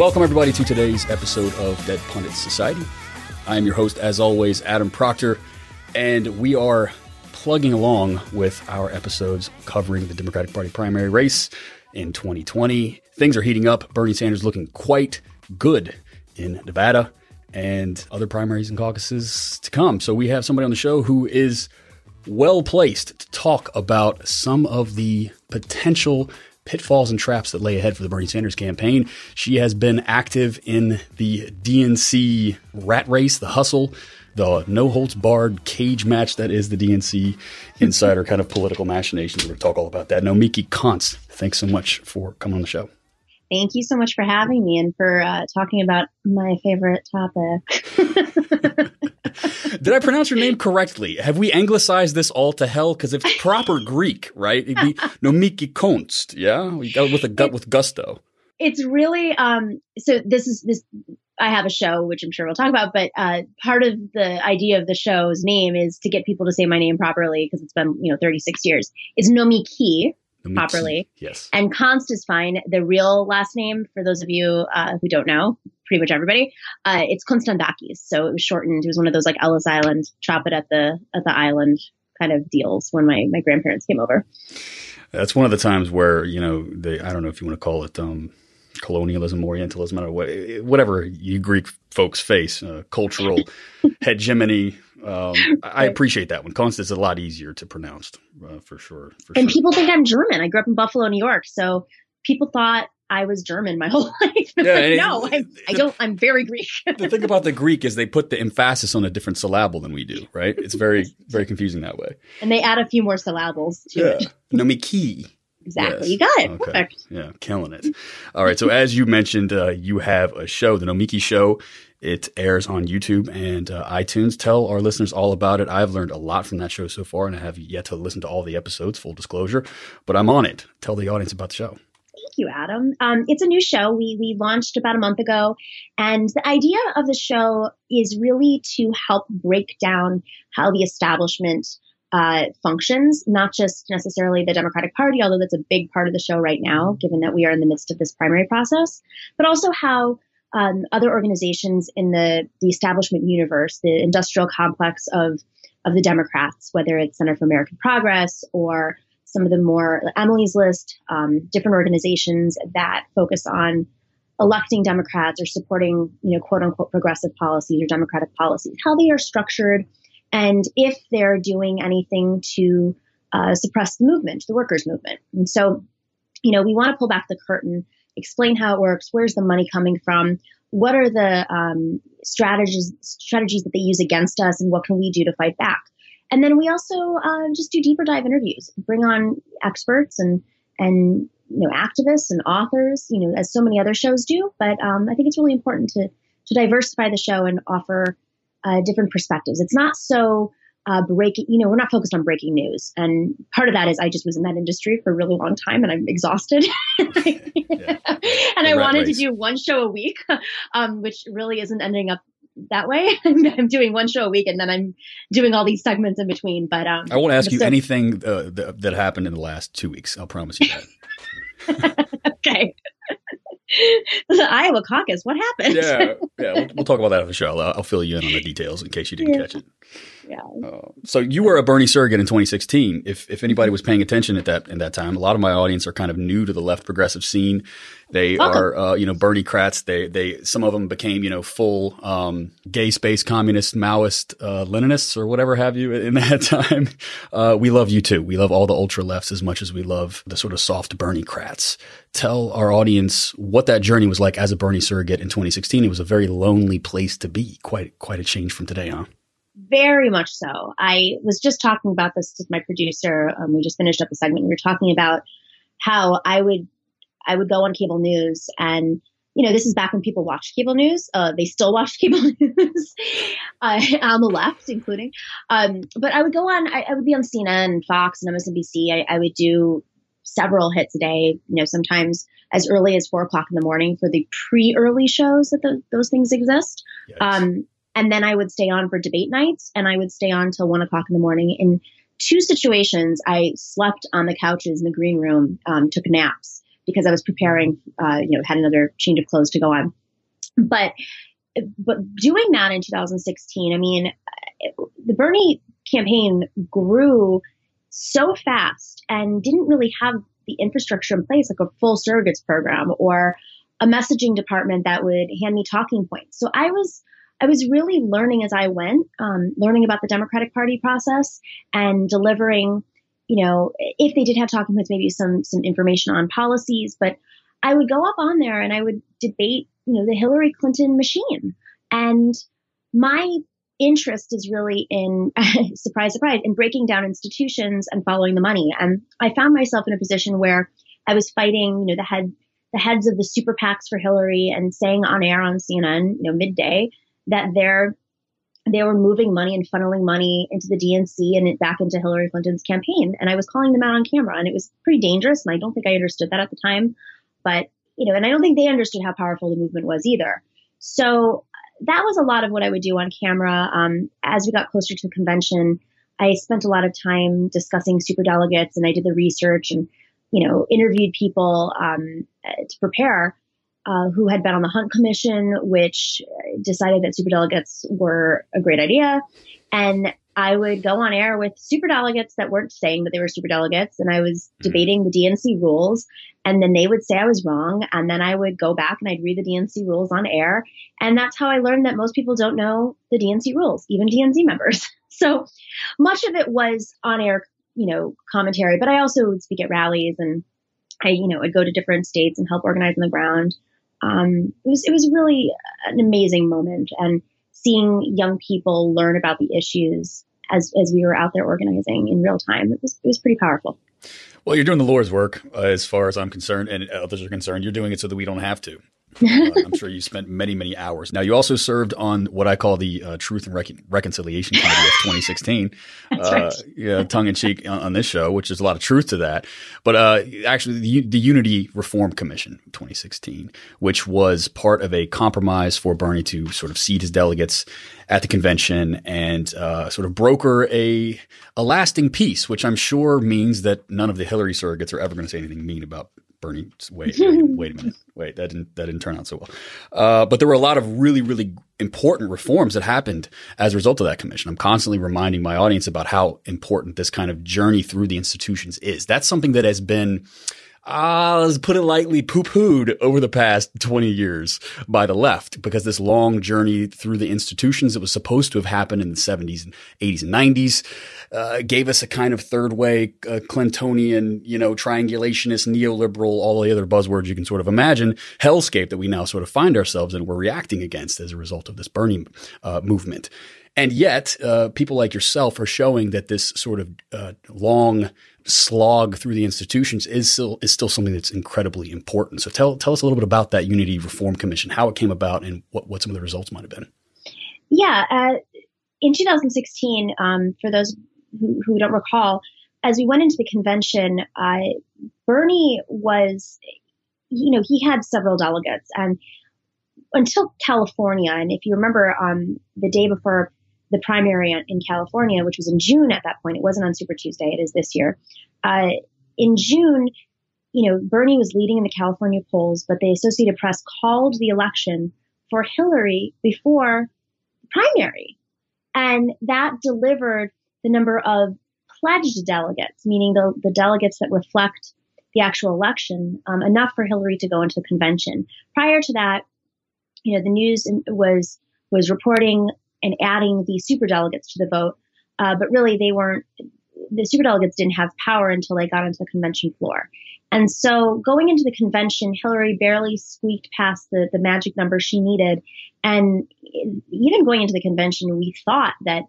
Welcome, everybody, to today's episode of Dead Pundit Society. I am your host, as always, Adam Proctor, and we are plugging along with our episodes covering the Democratic Party primary race in 2020. Things are heating up. Bernie Sanders looking quite good in Nevada and other primaries and caucuses to come. So we have somebody on the show who is well placed to talk about some of the potential pitfalls and traps that lay ahead for the Bernie Sanders campaign. She has been active in the DNC rat race, the hustle, the no holds barred cage match that is the DNC insider kind of political machinations. We're going to talk all about that. Nomiki Konst, thanks so much for coming on the show. Thank you so much for having me and for uh, talking about my favorite topic. Did I pronounce your name correctly? Have we anglicized this all to hell? Because it's proper Greek, right? It'd be Nomiki Konst, yeah? With a gut with gusto. It's really um so this is this I have a show which I'm sure we'll talk about, but uh, part of the idea of the show's name is to get people to say my name properly because it's been you know 36 years. It's Nomiki, Nomiki, properly. Yes. And Konst is fine. The real last name, for those of you uh, who don't know, pretty much everybody, uh, it's Konstandakis. So it was shortened. It was one of those like Ellis Island, chop it at the at the island kind of deals when my my grandparents came over. That's one of the times where you know they I don't know if you want to call it um, colonialism, Orientalism, I don't know, whatever you Greek folks face, uh, cultural hegemony. Um, I appreciate that one. Konst is a lot easier to pronounce, uh, for sure. For and sure. people think I'm German. I grew up in Buffalo, New York, so people thought I was German my whole life. Yeah, like, and no, I'm, I don't. I'm very Greek. the thing about the Greek is they put the emphasis on a different syllable than we do, right? It's very, very confusing that way. and they add a few more syllables to it. Nomiki. Exactly. Yes. You got it. Okay. Perfect. Yeah, killing it. All right. So as you mentioned, uh, you have a show, the Nomiki Show. It airs on YouTube and uh, iTunes. Tell our listeners all about it. I've learned a lot from that show so far, and I have yet to listen to all the episodes. Full disclosure, but I'm on it. Tell the audience about the show. Thank you, Adam. Um, it's a new show. We we launched about a month ago, and the idea of the show is really to help break down how the establishment uh, functions, not just necessarily the Democratic Party, although that's a big part of the show right now, given that we are in the midst of this primary process, but also how um, other organizations in the the establishment universe, the industrial complex of of the Democrats, whether it's Center for American Progress or some of the more Emily's List, um, different organizations that focus on electing Democrats or supporting, you know, quote unquote progressive policies or democratic policies, how they are structured, and if they're doing anything to uh, suppress the movement, the workers' movement. And so, you know, we want to pull back the curtain, explain how it works, where's the money coming from, what are the um, strategies strategies that they use against us, and what can we do to fight back. And then we also uh, just do deeper dive interviews, bring on experts and and you know activists and authors, you know, as so many other shows do. But um, I think it's really important to to diversify the show and offer uh, different perspectives. It's not so uh, breaking, you know, we're not focused on breaking news, and part of that is I just was in that industry for a really long time and I'm exhausted, and I wanted race. to do one show a week, um, which really isn't ending up that way. I'm doing one show a week, and then I'm doing all these segments in between. But um, I won't ask you so- anything uh, that, that happened in the last two weeks. I'll promise you that. Okay. The Iowa caucus. What happened? yeah, yeah. We'll, we'll talk about that on the show. I'll, I'll fill you in on the details in case you didn't Yeah. catch it. Yeah. Uh, so you were a Bernie surrogate in 2016. If if anybody was paying attention at that in that time, a lot of my audience are kind of new to the left progressive scene. They Welcome. are, uh, you know, Bernie crats. They they some of them became, you know, full um, gay space communist Maoist uh, Leninists or whatever have you in that time. Uh, we love you too. We love all the ultra lefts as much as we love the sort of soft Bernie crats. Tell our audience what that journey was like as a Bernie surrogate in 2016. It was a very lonely place to be. Quite quite a change from today, huh? Very much so. I was just talking about this with my producer. Um, we just finished up a segment. We were talking about how I would I would go on cable news and you know, this is back when people watched cable news. Uh, they still watch cable news uh, on the left, including. Um, but I would go on. I, I, would be on CNN, Fox, and MSNBC. I, I, would do several hits a day. You know, sometimes as early as four o'clock in the morning for the pre-early shows that the, those things exist. Yes. Um, and then I would stay on for debate nights, and I would stay on till one o'clock in the morning. In two situations, I slept on the couches in the green room, um, took naps because I was preparing, uh, you know, had another change of clothes to go on. But but doing that in 2016, I mean, the Bernie campaign grew so fast and didn't really have the infrastructure in place, like a full surrogates program or a messaging department that would hand me talking points. So I was I was really learning as I went, um, learning about the Democratic Party process and delivering you know, if they did have talking points, maybe some some information on policies. But I would go up on there and I would debate, you know, the Hillary Clinton machine. And my interest is really in surprise, surprise, in breaking down institutions and following the money. And I found myself in a position where I was fighting, you know, the head the heads of the super PACs for Hillary and saying on air on CNN, you know, midday that they're they were moving money and funneling money into the DNC and back into Hillary Clinton's campaign. And I was calling them out on camera, and it was pretty dangerous. And I don't think I understood that at the time, but you know, and I don't think they understood how powerful the movement was either. So that was a lot of what I would do on camera. Um, as we got closer to the convention, I spent a lot of time discussing super delegates, and I did the research and you know interviewed people um, to prepare uh, who had been on the Hunt Commission, which decided that superdelegates were a great idea. And I would go on air with superdelegates that weren't saying that they were superdelegates, and I was mm-hmm. debating the DNC rules. And then they would say I was wrong, and then I would go back and I'd read the DNC rules on air. And that's how I learned that most people don't know the DNC rules, even DNC members. so much of it was on air, you know, commentary, but I also would speak at rallies and I, you know, I'd go to different states and help organize on the ground um, it was it was really an amazing moment, and seeing young people learn about the issues as as we were out there organizing in real time, it was it was pretty powerful. Well, you're doing the Lord's work, uh, as far as I'm concerned, and others are concerned. You're doing it so that we don't have to. Uh, I'm sure you spent many, many hours. Now, you also served on what I call the uh, Truth and Reconciliation Committee of 2016. That's right. Uh, yeah, tongue in cheek on, on, this show, which is a lot of truth to that. But uh, actually, the, the, Unity Reform Commission 2016, which was part of a compromise for Bernie to sort of seat his delegates at the convention and uh, sort of broker a a lasting peace, which I'm sure means that none of the Hillary surrogates are ever going to say anything mean about Bernie, wait, wait, wait, a minute, wait, that didn't that didn't turn out so well. Uh, but there were a lot of really, really important reforms that happened as a result of that commission. I'm constantly reminding my audience about how important this kind of journey through the institutions is. That's something that has been uh, let's put it lightly, poo pooed over the past 20 years by the left because this long journey through the institutions that was supposed to have happened in the 70s and 80s and 90s uh, gave us a kind of third way uh, Clintonian, you know, triangulationist, neoliberal, all the other buzzwords you can sort of imagine hellscape that we now sort of find ourselves in. We're reacting against as a result of this Bernie uh, movement. And yet, uh, people like yourself are showing that this sort of uh, long slog through the institutions is still is still something that's incredibly important. So tell tell us a little bit about that Unity Reform Commission, how it came about, and what what some of the results might have been. Yeah, uh, in 2016, um, for those who, who, don't recall, as we went into the convention, uh, Bernie was, you know, he had several delegates, and until California, and if you remember, um, the day before the primary in California, which was in June at that point. It wasn't on Super Tuesday. It is this year. Uh, in June, you know, Bernie was leading in the California polls, but the Associated Press called the election for Hillary before the primary. And that delivered the number of pledged delegates, meaning the, the delegates that reflect the actual election, um, enough for Hillary to go into the convention. Prior to that, you know, the news was was reporting and adding the super delegates to the vote. Uh, but really, they weren't, the super delegates didn't have power until they got onto the convention floor. And so going into the convention, Hillary barely squeaked past the, the magic number she needed. And even going into the convention, we thought that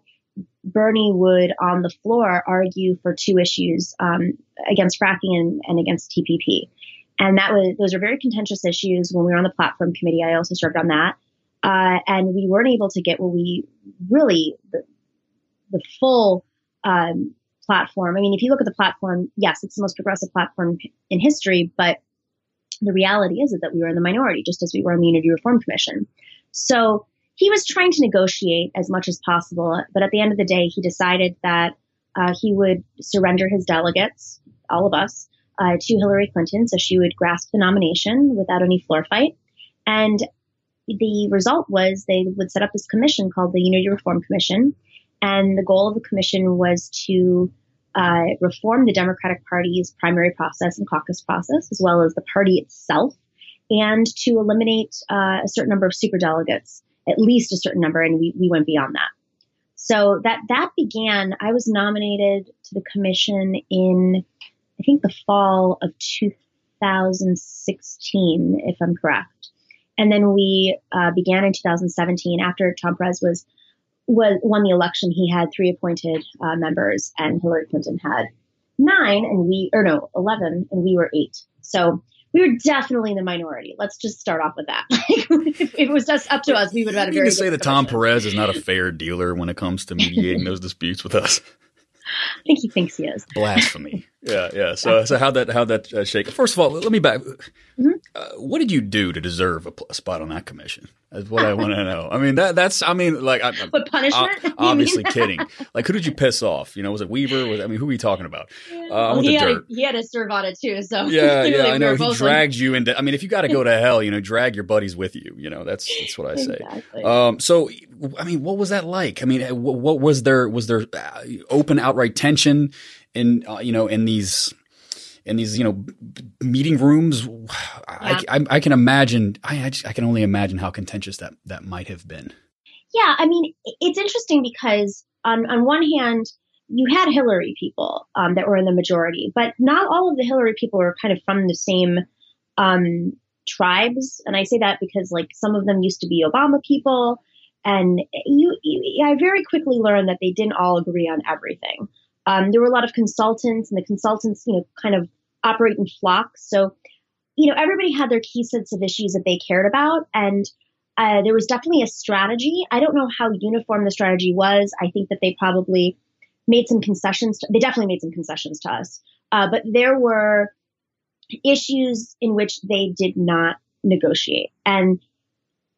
Bernie would on the floor argue for two issues um, against fracking and, and against TPP. And that was those are very contentious issues. When we were on the platform committee, I also served on that, uh, and we weren't able to get what we really the, the full um, platform. I mean, if you look at the platform, yes, it's the most progressive platform in history, but the reality is, that we were in the minority, just as we were in the Unity Reform Commission. So he was trying to negotiate as much as possible, but at the end of the day, he decided that uh, he would surrender his delegates, all of us, uh, to Hillary Clinton, so she would grasp the nomination without any floor fight. And the result was they would set up this commission called the Unity Reform Commission, and the goal of the commission was to uh, reform the Democratic Party's primary process and caucus process, as well as the party itself, and to eliminate uh, a certain number of superdelegates, at least a certain number, and we, we went beyond that. So that that began. I was nominated to the commission in, I think, the fall of 2016, if I'm correct. And then we uh, began in 2017 after Tom Perez was was won the election, he had three appointed uh, members, and Hillary Clinton had nine, and we or no eleven, and we were eight. So we were definitely in the minority. Let's just start off with that. if it was just up to us, we would have had a very. You say that Tom Perez is not a fair dealer when it comes to mediating those disputes with us. I think he thinks he is. Blasphemy. Yeah, yeah. So, so how that how that uh, shake? First of all, let me back. Mm-hmm. Uh, what did you do to deserve a, a spot on that commission? That's what I want to know. I mean, that that's. I mean, like, I, what punishment? obviously kidding. Like, who did you piss off? You know, was it Weaver? Was I mean, who are we talking about? Uh, well, he, had a, he had to serve on it too. So yeah, yeah, I know. He dragged you into. I mean, if you got to go to hell, you know, drag your buddies with you. You know, that's that's what I say. Exactly. Um, so, I mean, what was that like? I mean, what, what was there? Was there uh, open, outright tension in uh, you know in these in these you know meeting rooms. Yeah. I, I, I, can imagine. I, I, just, I can only imagine how contentious that that might have been. Yeah, I mean, it's interesting because on on one hand, you had Hillary people um, that were in the majority, but not all of the Hillary people were kind of from the same um, tribes. And I say that because like some of them used to be Obama people, and you, you I very quickly learned that they didn't all agree on everything. Um, there were a lot of consultants, and the consultants, you know, kind of operate in flocks. So, you know, everybody had their key sets of issues that they cared about, and uh, there was definitely a strategy. I don't know how uniform the strategy was. I think that they probably made some concessions. To, they definitely made some concessions to us, uh, but there were issues in which they did not negotiate, and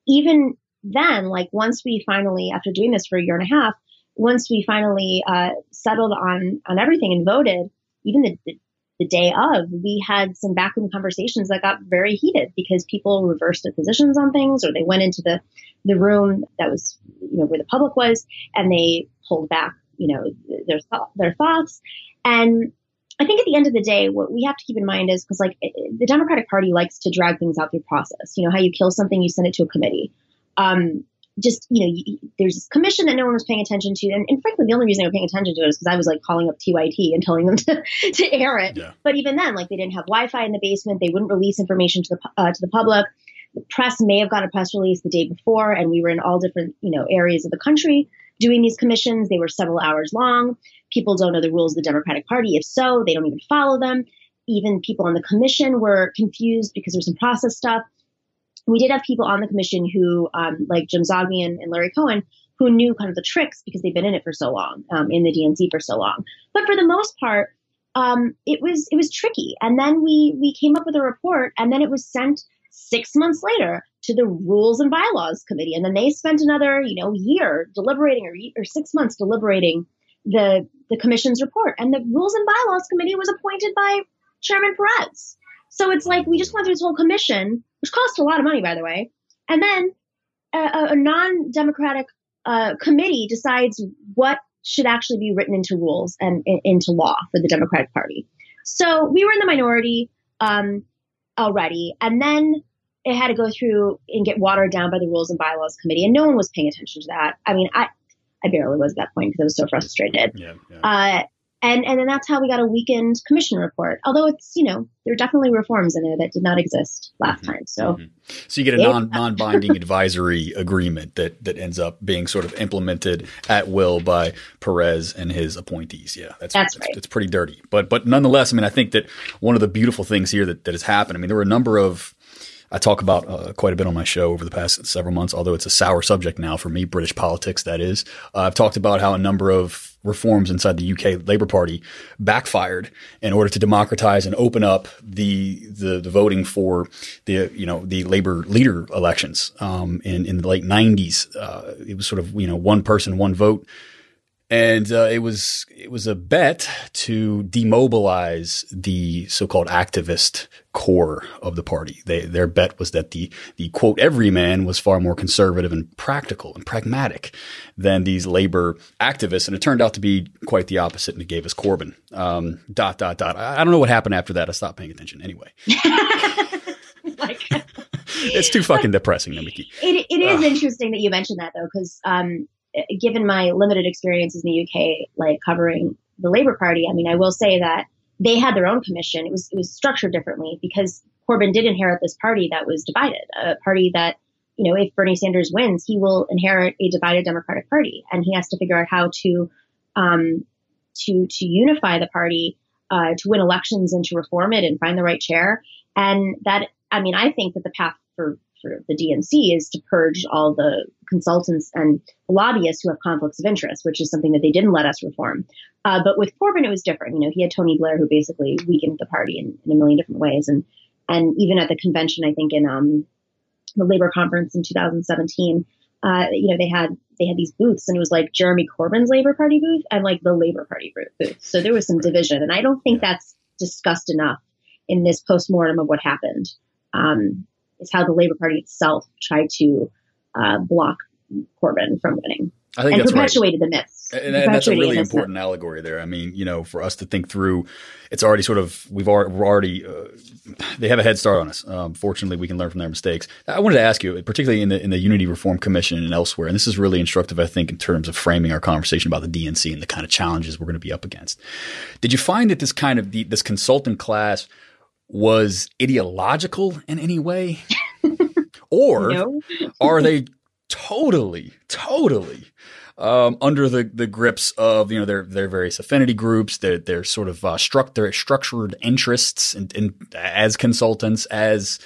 even then, like once we finally, after doing this for a year and a half, once we finally uh, settled on on everything and voted, even the, the, the day of, we had some backroom conversations that got very heated because people reversed their positions on things, or they went into the the room that was you know where the public was, and they pulled back you know their their thoughts. And I think at the end of the day, what we have to keep in mind is because like the Democratic Party likes to drag things out through process. You know how you kill something, you send it to a committee. Um, just you know you, there's this commission that no one was paying attention to. And, and frankly the only reason they were paying attention to it is because i was like calling up tyt and telling them to, to air it. Yeah. but even then like they didn't have wi-fi in the basement. They wouldn't release information to the uh, to the public. The press may have got a press release the day before and we were in all different you know areas of the country doing these commissions. They were several hours long. People don't know the rules of the democratic party. If so they don't even follow them. Even people on the commission were confused because there's some process stuff we did have people on the commission who, um, like Jim Zogby and, and, Larry Cohen, who knew kind of the tricks because they've been in it for so long, um, in the DNC for so long. But for the most part, um, it was it was tricky. And then we we came up with a report, and then it was sent six months later to the Rules and Bylaws Committee, and then they spent another you know year deliberating or, or six months deliberating the the commission's report. And the Rules and Bylaws Committee was appointed by Chairman Perez. So it's like we just went through this whole commission, which cost a lot of money, by the way, and then a, a non-democratic uh, committee decides what should actually be written into rules and, into law for the Democratic Party. So we were in the minority um, already, and then it had to go through and get watered down by the Rules and Bylaws Committee, and no one was paying attention to that. I mean, I I barely was at that point because I was so frustrated. Yeah, yeah. Uh, and and then that's how we got a weakened commission report. Although it's you know there are definitely reforms in there that did not exist last mm-hmm. time. So mm-hmm. so you get a non non binding advisory agreement that that ends up being sort of implemented at will by Perez and his appointees. Yeah, that's that's right. It's pretty dirty, but but nonetheless, I mean, I think that one of the beautiful things here that that has happened. I mean, there were a number of I talk about uh, quite a bit on my show over the past several months, although it's a sour subject now for me, British politics, that is. Uh, I've talked about how a number of reforms inside the UK Labour Party backfired in order to democratize and open up the the, the voting for the you know the Labour leader elections um, in in the late 90s. Uh, it was sort of you know one person one vote and uh, it was it was a bet to demobilize the so-called activist core of the party. They, their bet was that the the quote everyman was far more conservative and practical and pragmatic than these labor activists, and it turned out to be quite the opposite. And it gave us Corbyn. Um, dot dot dot. I, I don't know what happened after that. I stopped paying attention anyway. like, it's too fucking depressing, Nikki. It, it is interesting that you mentioned that though, because um, given my limited experiences in the UK, like covering the Labour Party, I mean, I will say that they had their own commission. It was it was structured differently because Corbyn did inherit this party that was divided, a party that you know, if Bernie Sanders wins, he will inherit a divided Democratic Party, and he has to figure out how to um, to to unify the party, uh, to win elections and to reform it and find the right chair. And that, I mean, I think that the path for for the DNC is to purge all the consultants and lobbyists who have conflicts of interest, which is something that they didn't let us reform. Uh, but with Corbyn, it was different. You know, he had Tony Blair, who basically weakened the party in, in a million different ways, and and even at the convention, I think in um, the labor conference in 2017, uh, you know, they had they had these booths, and it was like Jeremy Corbyn's Labor Party booth and like the Labor Party booth. So there was some division, and I don't think that's discussed enough in this postmortem of what happened. Um, is how the Labor Party itself tried to uh, block Corbyn from winning. I think and that's perpetuated right. the myths. And, and that's a really important allegory there. I mean, you know, for us to think through, it's already sort of we've already, we're already uh, they have a head start on us. Um, fortunately, we can learn from their mistakes. I wanted to ask you, particularly in the in the Unity Reform Commission and elsewhere, and this is really instructive, I think, in terms of framing our conversation about the DNC and the kind of challenges we're going to be up against. Did you find that this kind of the, this consultant class was ideological in any way? or are they totally, totally um, under the, the grips of you know their their various affinity groups, their their sort of uh, struct their structured interests, and, and as consultants, as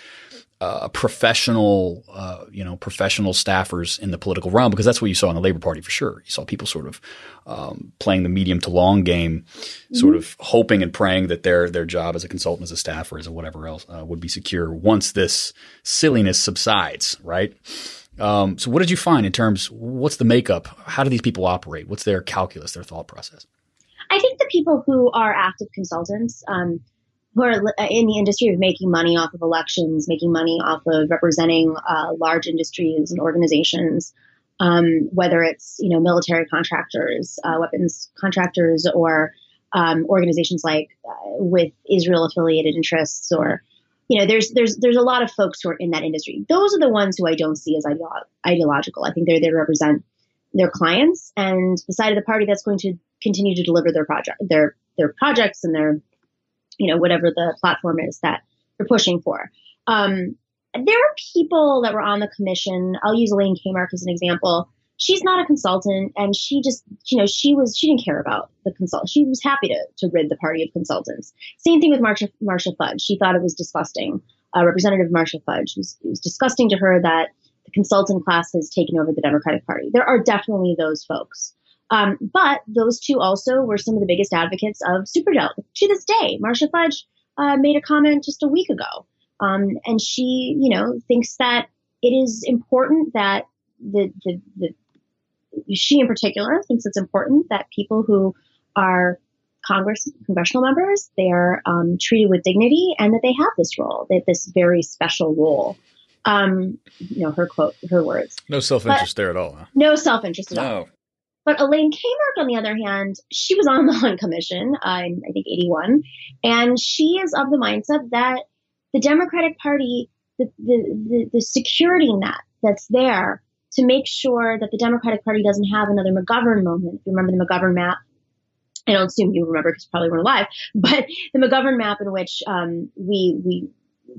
uh, professional, uh, you know, professional staffers in the political realm, because that's what you saw in the Labor Party for sure. You saw people sort of um, playing the medium to long game, mm-hmm. sort of hoping and praying that their their job as a consultant, as a staffer, as a whatever else, uh, would be secure once this silliness subsides, right? Um, so, what did you find in terms? What's the makeup? How do these people operate? What's their calculus, their thought process? I think the people who are active consultants. Um, who are in the industry of making money off of elections, making money off of representing uh, large industries and organizations, um, whether it's you know military contractors, uh, weapons contractors, or um, organizations like uh, with Israel affiliated interests, or you know there's there's there's a lot of folks who are in that industry. Those are the ones who I don't see as ideolo- ideological. I think they're they represent their clients and the side of the party that's going to continue to deliver their project their their projects and their you know, whatever the platform is that you're pushing for. Um, there are people that were on the commission. I'll use Elaine Kamarck as an example. She's not a consultant, and she just, you know, she was she didn't care about the consult. She was happy to to rid the party of consultants. Same thing with Marsha Marcia Fudge. She thought it was disgusting. Uh, Representative Marcia Fudge it was, it was disgusting to her that the consultant class has taken over the Democratic Party. There are definitely those folks. Um, but those two also were some of the biggest advocates of Superdele to this day. Marcia Fudge uh, made a comment just a week ago, um, and she, you know, thinks that it is important that the, the, the she in particular thinks it's important that people who are Congress congressional members they are um, treated with dignity and that they have this role, that this very special role. Um, you know, her quote, her words. No self interest there at all. Huh? No self interest at no. all. But Elaine Kamarck, on the other hand, she was on the Hunt Commission uh, in, I think, 81. And she is of the mindset that the Democratic Party, the, the, the, the security net that's there to make sure that the Democratic Party doesn't have another McGovern moment. If you remember the McGovern map, I don't assume you remember because you probably weren't alive, but the McGovern map in which um, we we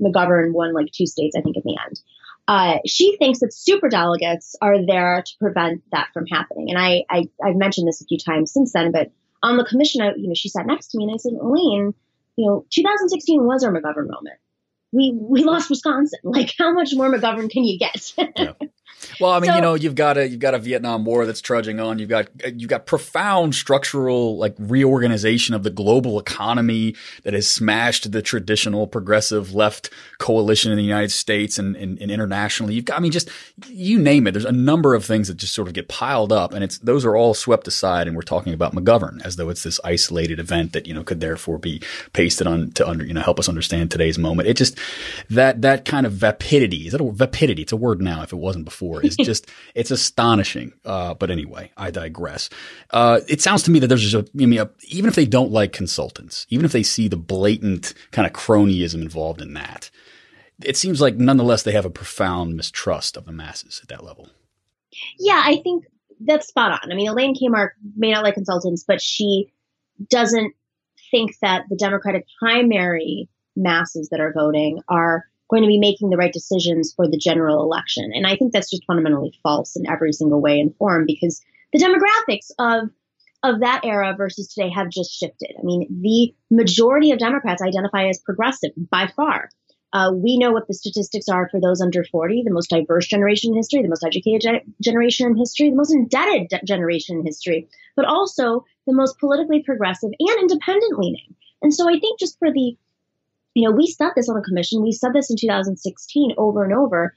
McGovern won like two states, I think, in the end. Uh, she thinks that super delegates are there to prevent that from happening. And I, I I've mentioned this a few times since then, but on the commission, I, you know, she sat next to me and I said, Elaine, you know, 2016 was our McGovern moment. We we lost Wisconsin. Like, how much more McGovern can you get? yeah. Well, I mean, so, you know, you've got a you've got a Vietnam War that's trudging on. You've got you've got profound structural like reorganization of the global economy that has smashed the traditional progressive left coalition in the United States and, and, and, internationally. You've got, I mean, just you name it. There's a number of things that just sort of get piled up, and it's those are all swept aside. And we're talking about McGovern as though it's this isolated event that you know could therefore be pasted on to under you know help us understand today's moment. It just that that kind of vapidity is that a vapidity? It's a word now. If it wasn't before is just it's astonishing. Uh, but anyway, I digress. Uh, it sounds to me that there's just a, I mean, a, even if they don't like consultants, even if they see the blatant kind of cronyism involved in that, it seems like nonetheless they have a profound mistrust of the masses at that level. Yeah, I think that's spot on. I mean, Elaine Kamarck may not like consultants, but she doesn't think that the Democratic primary masses that are voting are going to be making the right decisions for the general election. And I think that's just fundamentally false in every single way and form because the demographics of of that era versus today have just shifted. I mean, the majority of Democrats identify as progressive by far. Uh, we know what the statistics are for those under 40, the most diverse generation in history, the most educated ge- generation in history, the most indebted de- generation in history, but also the most politically progressive and independent leaning. And so I think just for the you know, we said this on the commission. We said this in 2016 over and over.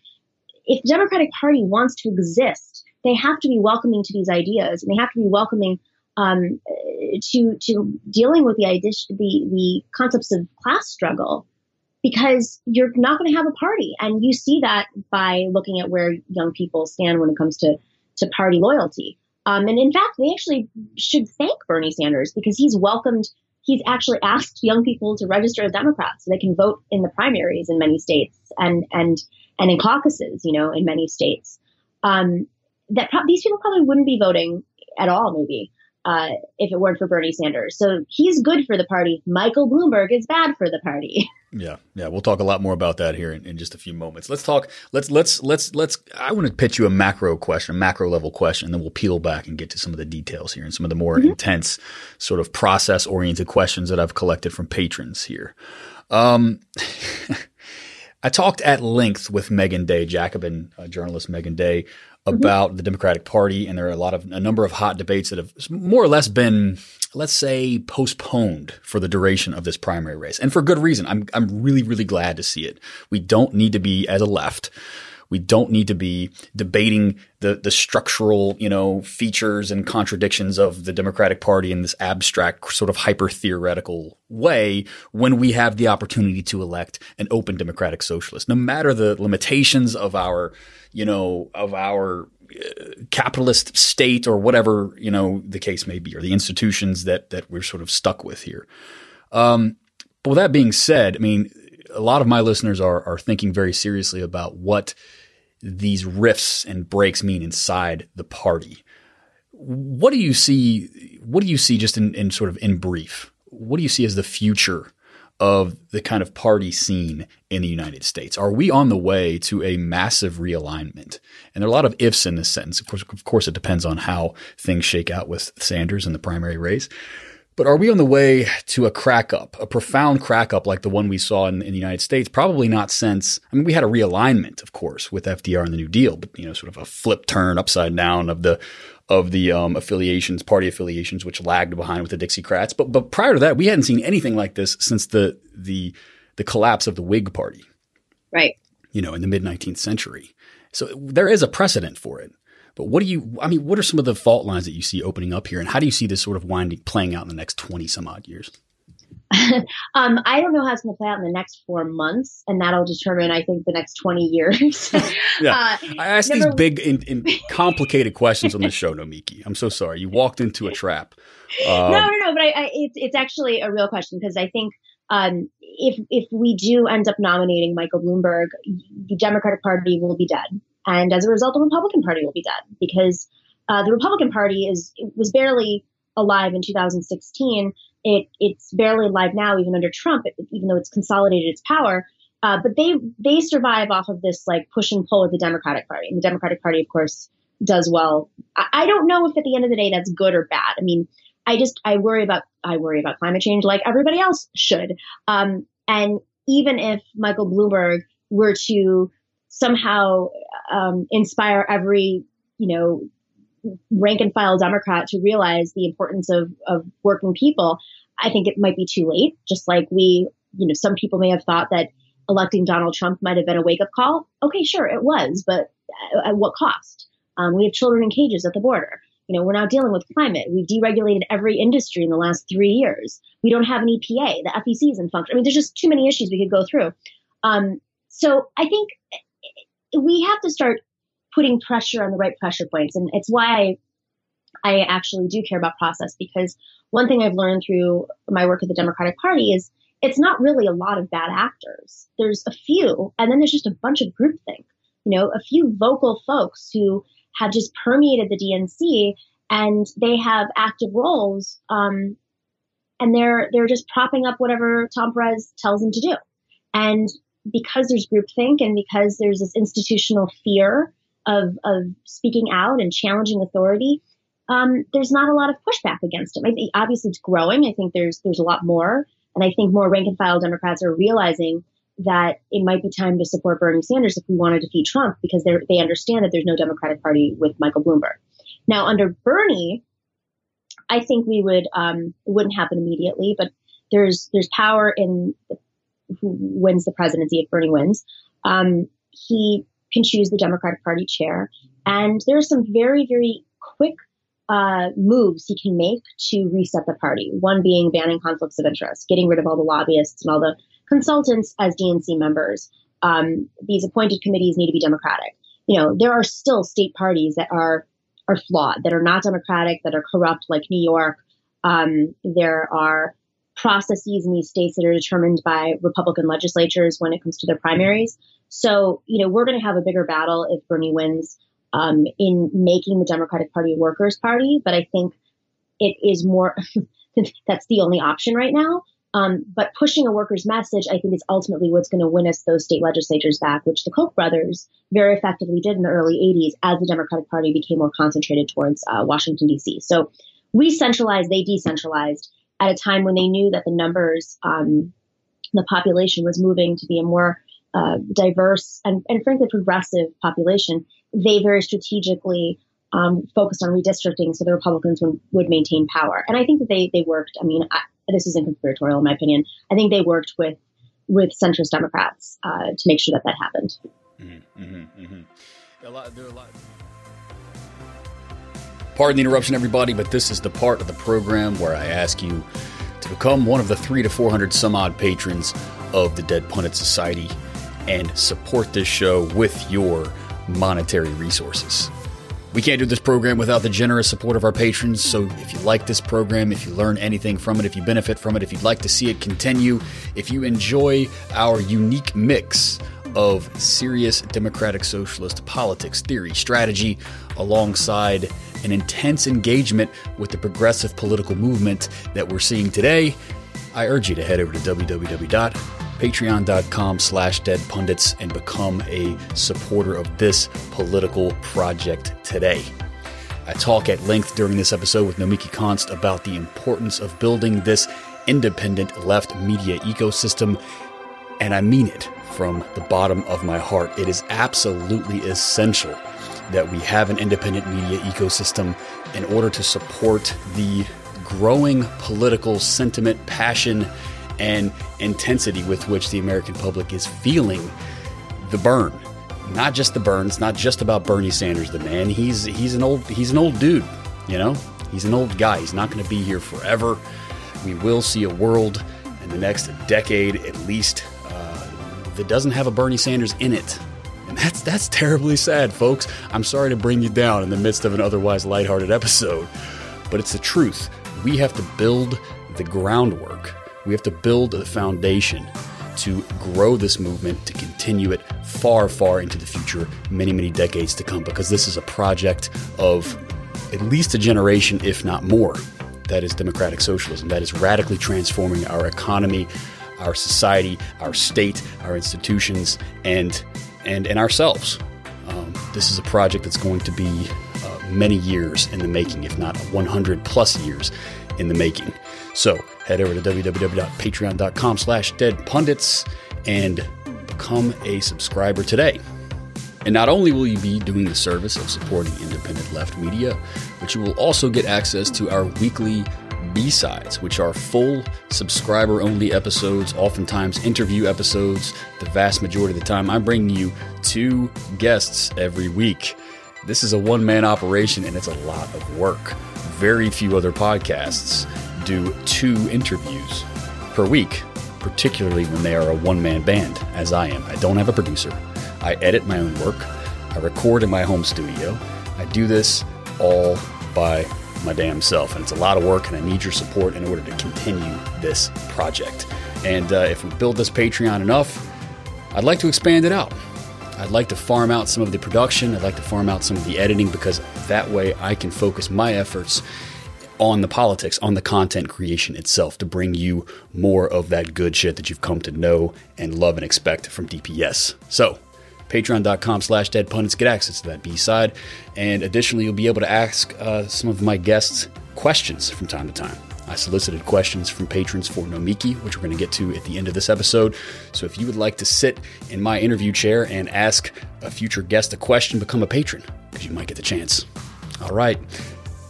If the Democratic Party wants to exist, they have to be welcoming to these ideas, and they have to be welcoming um, to to dealing with the the the concepts of class struggle, because you're not going to have a party, and you see that by looking at where young people stand when it comes to to party loyalty. Um, and in fact, they actually should thank Bernie Sanders because he's welcomed he's actually asked young people to register as Democrats so they can vote in the primaries in many states and and and in caucuses, you know, in many states. Um, that pro- these people probably wouldn't be voting at all, maybe, uh, if it weren't for Bernie Sanders. So he's good for the party. Michael Bloomberg is bad for the party. Yeah, yeah, we'll talk a lot more about that here in, in, just a few moments. Let's talk. Let's let's let's let's. I want to pitch you a macro question, a macro level question, and then we'll peel back and get to some of the details here and some of the more mm-hmm. intense, sort of process oriented questions that I've collected from patrons here. Um, I talked at length with Meagan Day, Jacobin uh, journalist Meagan Day. About mm-hmm. the Democratic Party, and there are a lot of a number of hot debates that have more or less been, let's say, postponed for the duration of this primary race, and for good reason. I'm I'm really really glad to see it. We don't need to be as a left. We don't need to be debating the the structural, you know, features and contradictions of the Democratic Party in this abstract, sort of hyper theoretical way when we have the opportunity to elect an open democratic socialist. No matter the limitations of our you know, of our uh, capitalist state or whatever, you know, the case may be, or the institutions that, that we're sort of stuck with here. Um, but with that being said, I mean, a lot of my listeners are, are thinking very seriously about what these rifts and breaks mean inside the party. What do you see? What do you see just in, in sort of in brief? What do you see as the future of the kind of party scene in the United States? Are we on the way to a massive realignment? And there are a lot of ifs in this sentence. Of course, of course, it depends on how things shake out with Sanders in the primary race. But are we on the way to a crack up, a profound crack up like the one we saw in, in, the United States? Probably not since, I mean, we had a realignment, of course, with FDR and the New Deal, but, you know, sort of a flip turn upside down of the, of the um, affiliations, party affiliations, which lagged behind with the Dixiecrats. But but prior to that, we hadn't seen anything like this since the the the collapse of the Whig Party. Right. You know, in the mid 19th century. So there is a precedent for it. But what do you? I mean, what are some of the fault lines that you see opening up here, and how do you see this sort of winding playing out in the next 20 some odd years? um, I don't know how it's going to play out in the next four months, and that'll determine, I think, the next twenty years. yeah, uh, I ask these big, in, in complicated questions on the show, Nomiki. I'm so sorry. You walked into a trap. Um, no, no, no. But I, I, it's it's actually a real question because I think um, if if we do end up nominating Michael Bloomberg, the Democratic Party will be dead, and as a result, the Republican Party will be dead because uh, the Republican Party is was barely alive in 2016. It it's barely alive now, even under Trump, even though it's consolidated its power. Uh, but they they survive off of this like push and pull with the Democratic Party, and the Democratic Party, of course, does well. I, I don't know if at the end of the day that's good or bad. I mean, I just I worry about I worry about climate change like everybody else should. Um, and even if Michael Bloomberg were to somehow um, inspire every you know rank and file Democrat to realize the importance of of working people, I think it might be too late. Just like we, you know, some people may have thought that electing Donald Trump might have been a wake up call. Okay, sure, it was, but at what cost? Um, we have children in cages at the border. You know, we're now dealing with climate. We've deregulated every industry in the last three years. We don't have an EPA. The FEC is in function. I mean, there's just too many issues we could go through. Um, so I think we have to start putting pressure on the right pressure points. And it's why I, actually do care about process because one thing I've learned through my work at the Democratic Party is it's not really a lot of bad actors. There's a few, and then there's just a bunch of groupthink. You know, a few vocal folks who have just permeated the DNC and they have active roles. Um, and they're they're just propping up whatever Tom Perez tells them to do. And because there's groupthink and because there's this institutional fear of of speaking out and challenging authority, um, there's not a lot of pushback against him. I think obviously it's growing. I think there's there's a lot more, and I think more rank and file Democrats are realizing that it might be time to support Bernie Sanders if we want to defeat Trump because they they understand that there's no Democratic Party with Michael Bloomberg. Now under Bernie, I think we would um, it wouldn't happen immediately, but there's there's power in who wins the presidency if Bernie wins. Um, he can choose the Democratic Party chair, and there are some very very quick uh, moves he can make to reset the party. One being banning conflicts of interest, getting rid of all the lobbyists and all the consultants as DNC members. Um, these appointed committees need to be democratic. You know, there are still state parties that are are flawed, that are not democratic, that are corrupt, like New York. Um, there are processes in these states that are determined by Republican legislatures when it comes to their primaries. So, you know, we're going to have a bigger battle if Bernie wins um, in making the Democratic Party a workers' party. But I think it is more, that's the only option right now. Um, but pushing a workers' message, I think, is ultimately what's going to win us those state legislatures back, which the Koch brothers very effectively did in the early 80s as the Democratic Party became more concentrated towards uh, Washington, D.C. So we centralized, they decentralized at a time when they knew that the numbers, um, the population was moving to be a more uh, diverse and, and frankly progressive population. They very strategically um, focused on redistricting so the Republicans would, would, maintain power. And I think that they they worked. I mean, I, this isn't conspiratorial in my opinion. I think they worked with with centrist Democrats uh, to make sure that that happened. Mm-hmm, mm-hmm, mm-hmm. Pardon the interruption, everybody, but this is the part of the program where I ask you to become one of the three to four hundred some odd patrons of the Dead Pundit Society and support this show with your monetary resources. We can't do this program without the generous support of our patrons. So if you like this program, if you learn anything from it, if you benefit from it, if you'd like to see it continue, if you enjoy our unique mix of serious democratic socialist politics, theory, strategy, alongside an intense engagement with the progressive political movement that we're seeing today, I urge you to head over to www.patreon.com slash deadpundits and become a supporter of this political project today. I talk at length during this episode with Nomiki Konst about the importance of building this independent left media ecosystem, and I mean it from the bottom of my heart. It is absolutely essential that we have an independent media ecosystem in order to support the growing political sentiment, passion, and intensity with which the American public is feeling the burn. Not just the burn. It's not just about Bernie Sanders, the man. He's he's an old he's an old dude. You know, he's an old guy. He's not going to be here forever. We will see a world in the next decade, at least, uh, that doesn't have a Bernie Sanders in it. And that's that's terribly sad, folks. I'm sorry to bring you down in the midst of an otherwise lighthearted episode, but it's the truth. We have to build the groundwork. We have to build the foundation to grow this movement, to continue it far, far into the future, many, many decades to come, because this is a project of at least a generation, if not more, that is democratic socialism, that is radically transforming our economy, our society, our state, our institutions, and and and ourselves. Um, this is a project that's going to be uh, many years in the making, if not 100 plus years in the making. So head over to www.patreon.com slash deadpundits and become a subscriber today. And not only will you be doing the service of supporting independent left media, but you will also get access to our weekly B-sides, which are full subscriber only episodes, oftentimes interview episodes. The vast majority of the time, I'm bringing you two guests every week. This is a one man operation and it's a lot of work. Very few other podcasts do two interviews per week, particularly when they are a one man band, as I am. I don't have a producer. I edit my own work. I record in my home studio. I do this all by my damn self. And it's a lot of work, and I need your support in order to continue this project. And uh, if we build this Patreon enough, I'd like to expand it out. I'd like to farm out some of the production. I'd like to farm out some of the editing because that way I can focus my efforts on the politics, on the content creation itself to bring you more of that good shit that you've come to know and love and expect from DPS. So, patreon.com slash dead pundits get access to that b-side. And additionally you'll be able to ask uh, some of my guests questions from time to time. I solicited questions from patrons for nomiki which we're going to get to at the end of this episode. So if you would like to sit in my interview chair and ask a future guest a question become a patron because you might get the chance. All right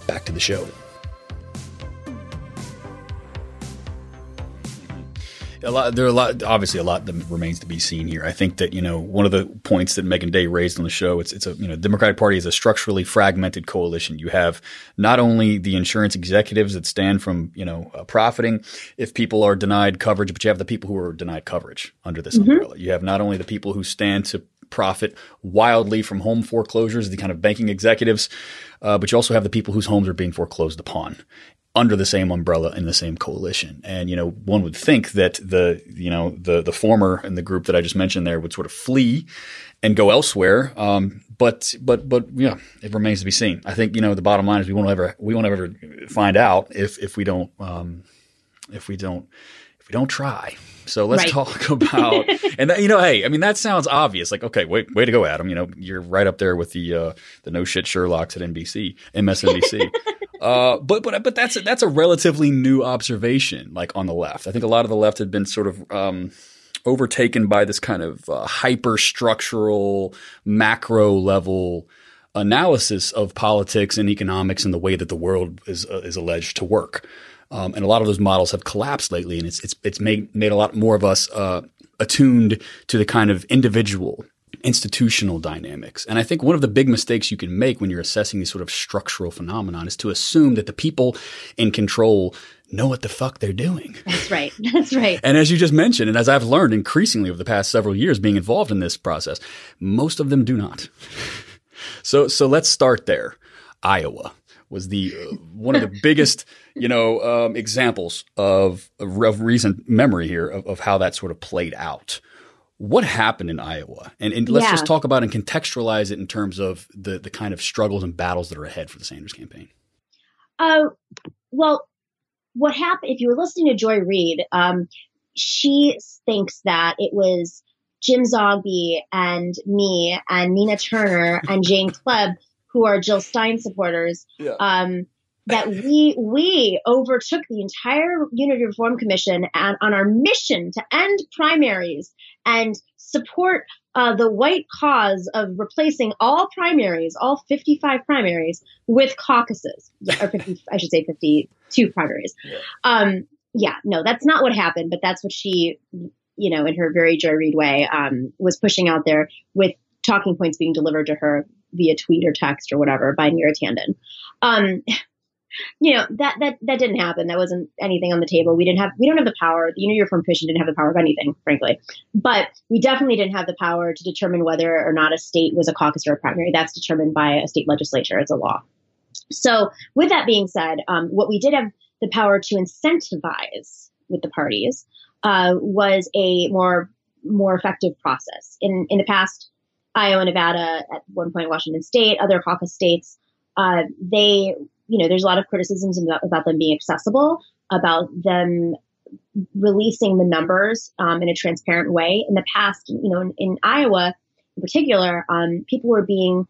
back to the show a lot there are a lot obviously a lot that remains to be seen here. I think that you know one of the points that Meagan Day raised on the show it's it's a you know Democratic Party is a structurally fragmented coalition. You have not only the insurance executives that stand from you know uh, profiting if people are denied coverage, but you have the people who are denied coverage under this mm-hmm. umbrella. You have not only the people who stand to profit wildly from home foreclosures, the kind of banking executives, uh, but you also have the people whose homes are being foreclosed upon under the same umbrella in the same coalition. And you know, one would think that the you know the the former in the group that I just mentioned there would sort of flee and go elsewhere. Um, but but but yeah, it remains to be seen. I think you know the bottom line is we won't ever we won't ever find out if if we don't um, if we don't if we don't try. So let's right. talk about and that, you know, hey, I mean that sounds obvious. Like, okay, wait, way to go, Adam. You know, you're right up there with the uh, the no shit Sherlock's at NBC, MSNBC. uh, but but but that's that's a relatively new observation, like on the left. I think a lot of the left had been sort of. Um, overtaken by this kind of uh, hyper structural macro level analysis of politics and economics and the way that the world is uh, is alleged to work. Um, and a lot of those models have collapsed lately, and it's it's it's made made a lot more of us uh, attuned to the kind of individual institutional dynamics. And I think one of the big mistakes you can make when you're assessing these sort of structural phenomenon is to assume that the people in control know what the fuck they're doing. That's right. That's right. and as you just mentioned, and as I've learned increasingly over the past several years being involved in this process, most of them do not. so so let's start there. Iowa was the uh, one of the biggest, you know, um, examples of, of, recent memory here of, of, how that sort of played out. What happened in Iowa? And, and let's yeah. just talk about and contextualize it in terms of the the kind of struggles and battles that are ahead for the Sanders campaign. Uh, well, what happened? If you were listening to Joy Reid, um, she thinks that it was Jim Zogby and me and Nina Turner and Jane Kleeb who are Jill Stein supporters, yeah. um, that we we overtook the entire Unity Reform Commission and on our mission to end primaries and support uh, the white cause of replacing all primaries, all 55 primaries, with caucuses, or 50, I should say 52 primaries. Yeah. Um, yeah, no, that's not what happened, but that's what she, you know, in her very Joy Reid way, um, was pushing out there with talking points being delivered to her via tweet or text or whatever by Neera Tanden. Um, you know that that that didn't happen. That wasn't anything on the table. We didn't have we don't have the power. The Unity Reform Commission didn't have the power of anything, frankly. But we definitely didn't have the power to determine whether or not a state was a caucus or a primary. That's determined by a state legislature. It's a law. So, with that being said, um, what we did have the power to incentivize with the parties uh, was a more more effective process. In in the past, Iowa, Nevada, at one point Washington State, other caucus states, uh, they you know, there's a lot of criticisms about, about them being accessible, about them releasing the numbers um, in a transparent way. In the past, you know, in, in Iowa in particular, um, people were being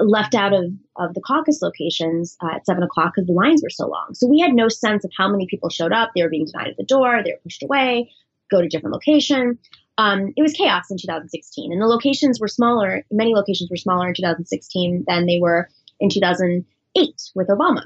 left out of, of the caucus locations uh, at seven o'clock because the lines were so long. So we had no sense of how many people showed up. They were being denied at the door. They were pushed away, go to different location. Um, it was chaos in 2016, and the locations were smaller. Many locations were smaller in 2016 than they were in 2008 with Obama.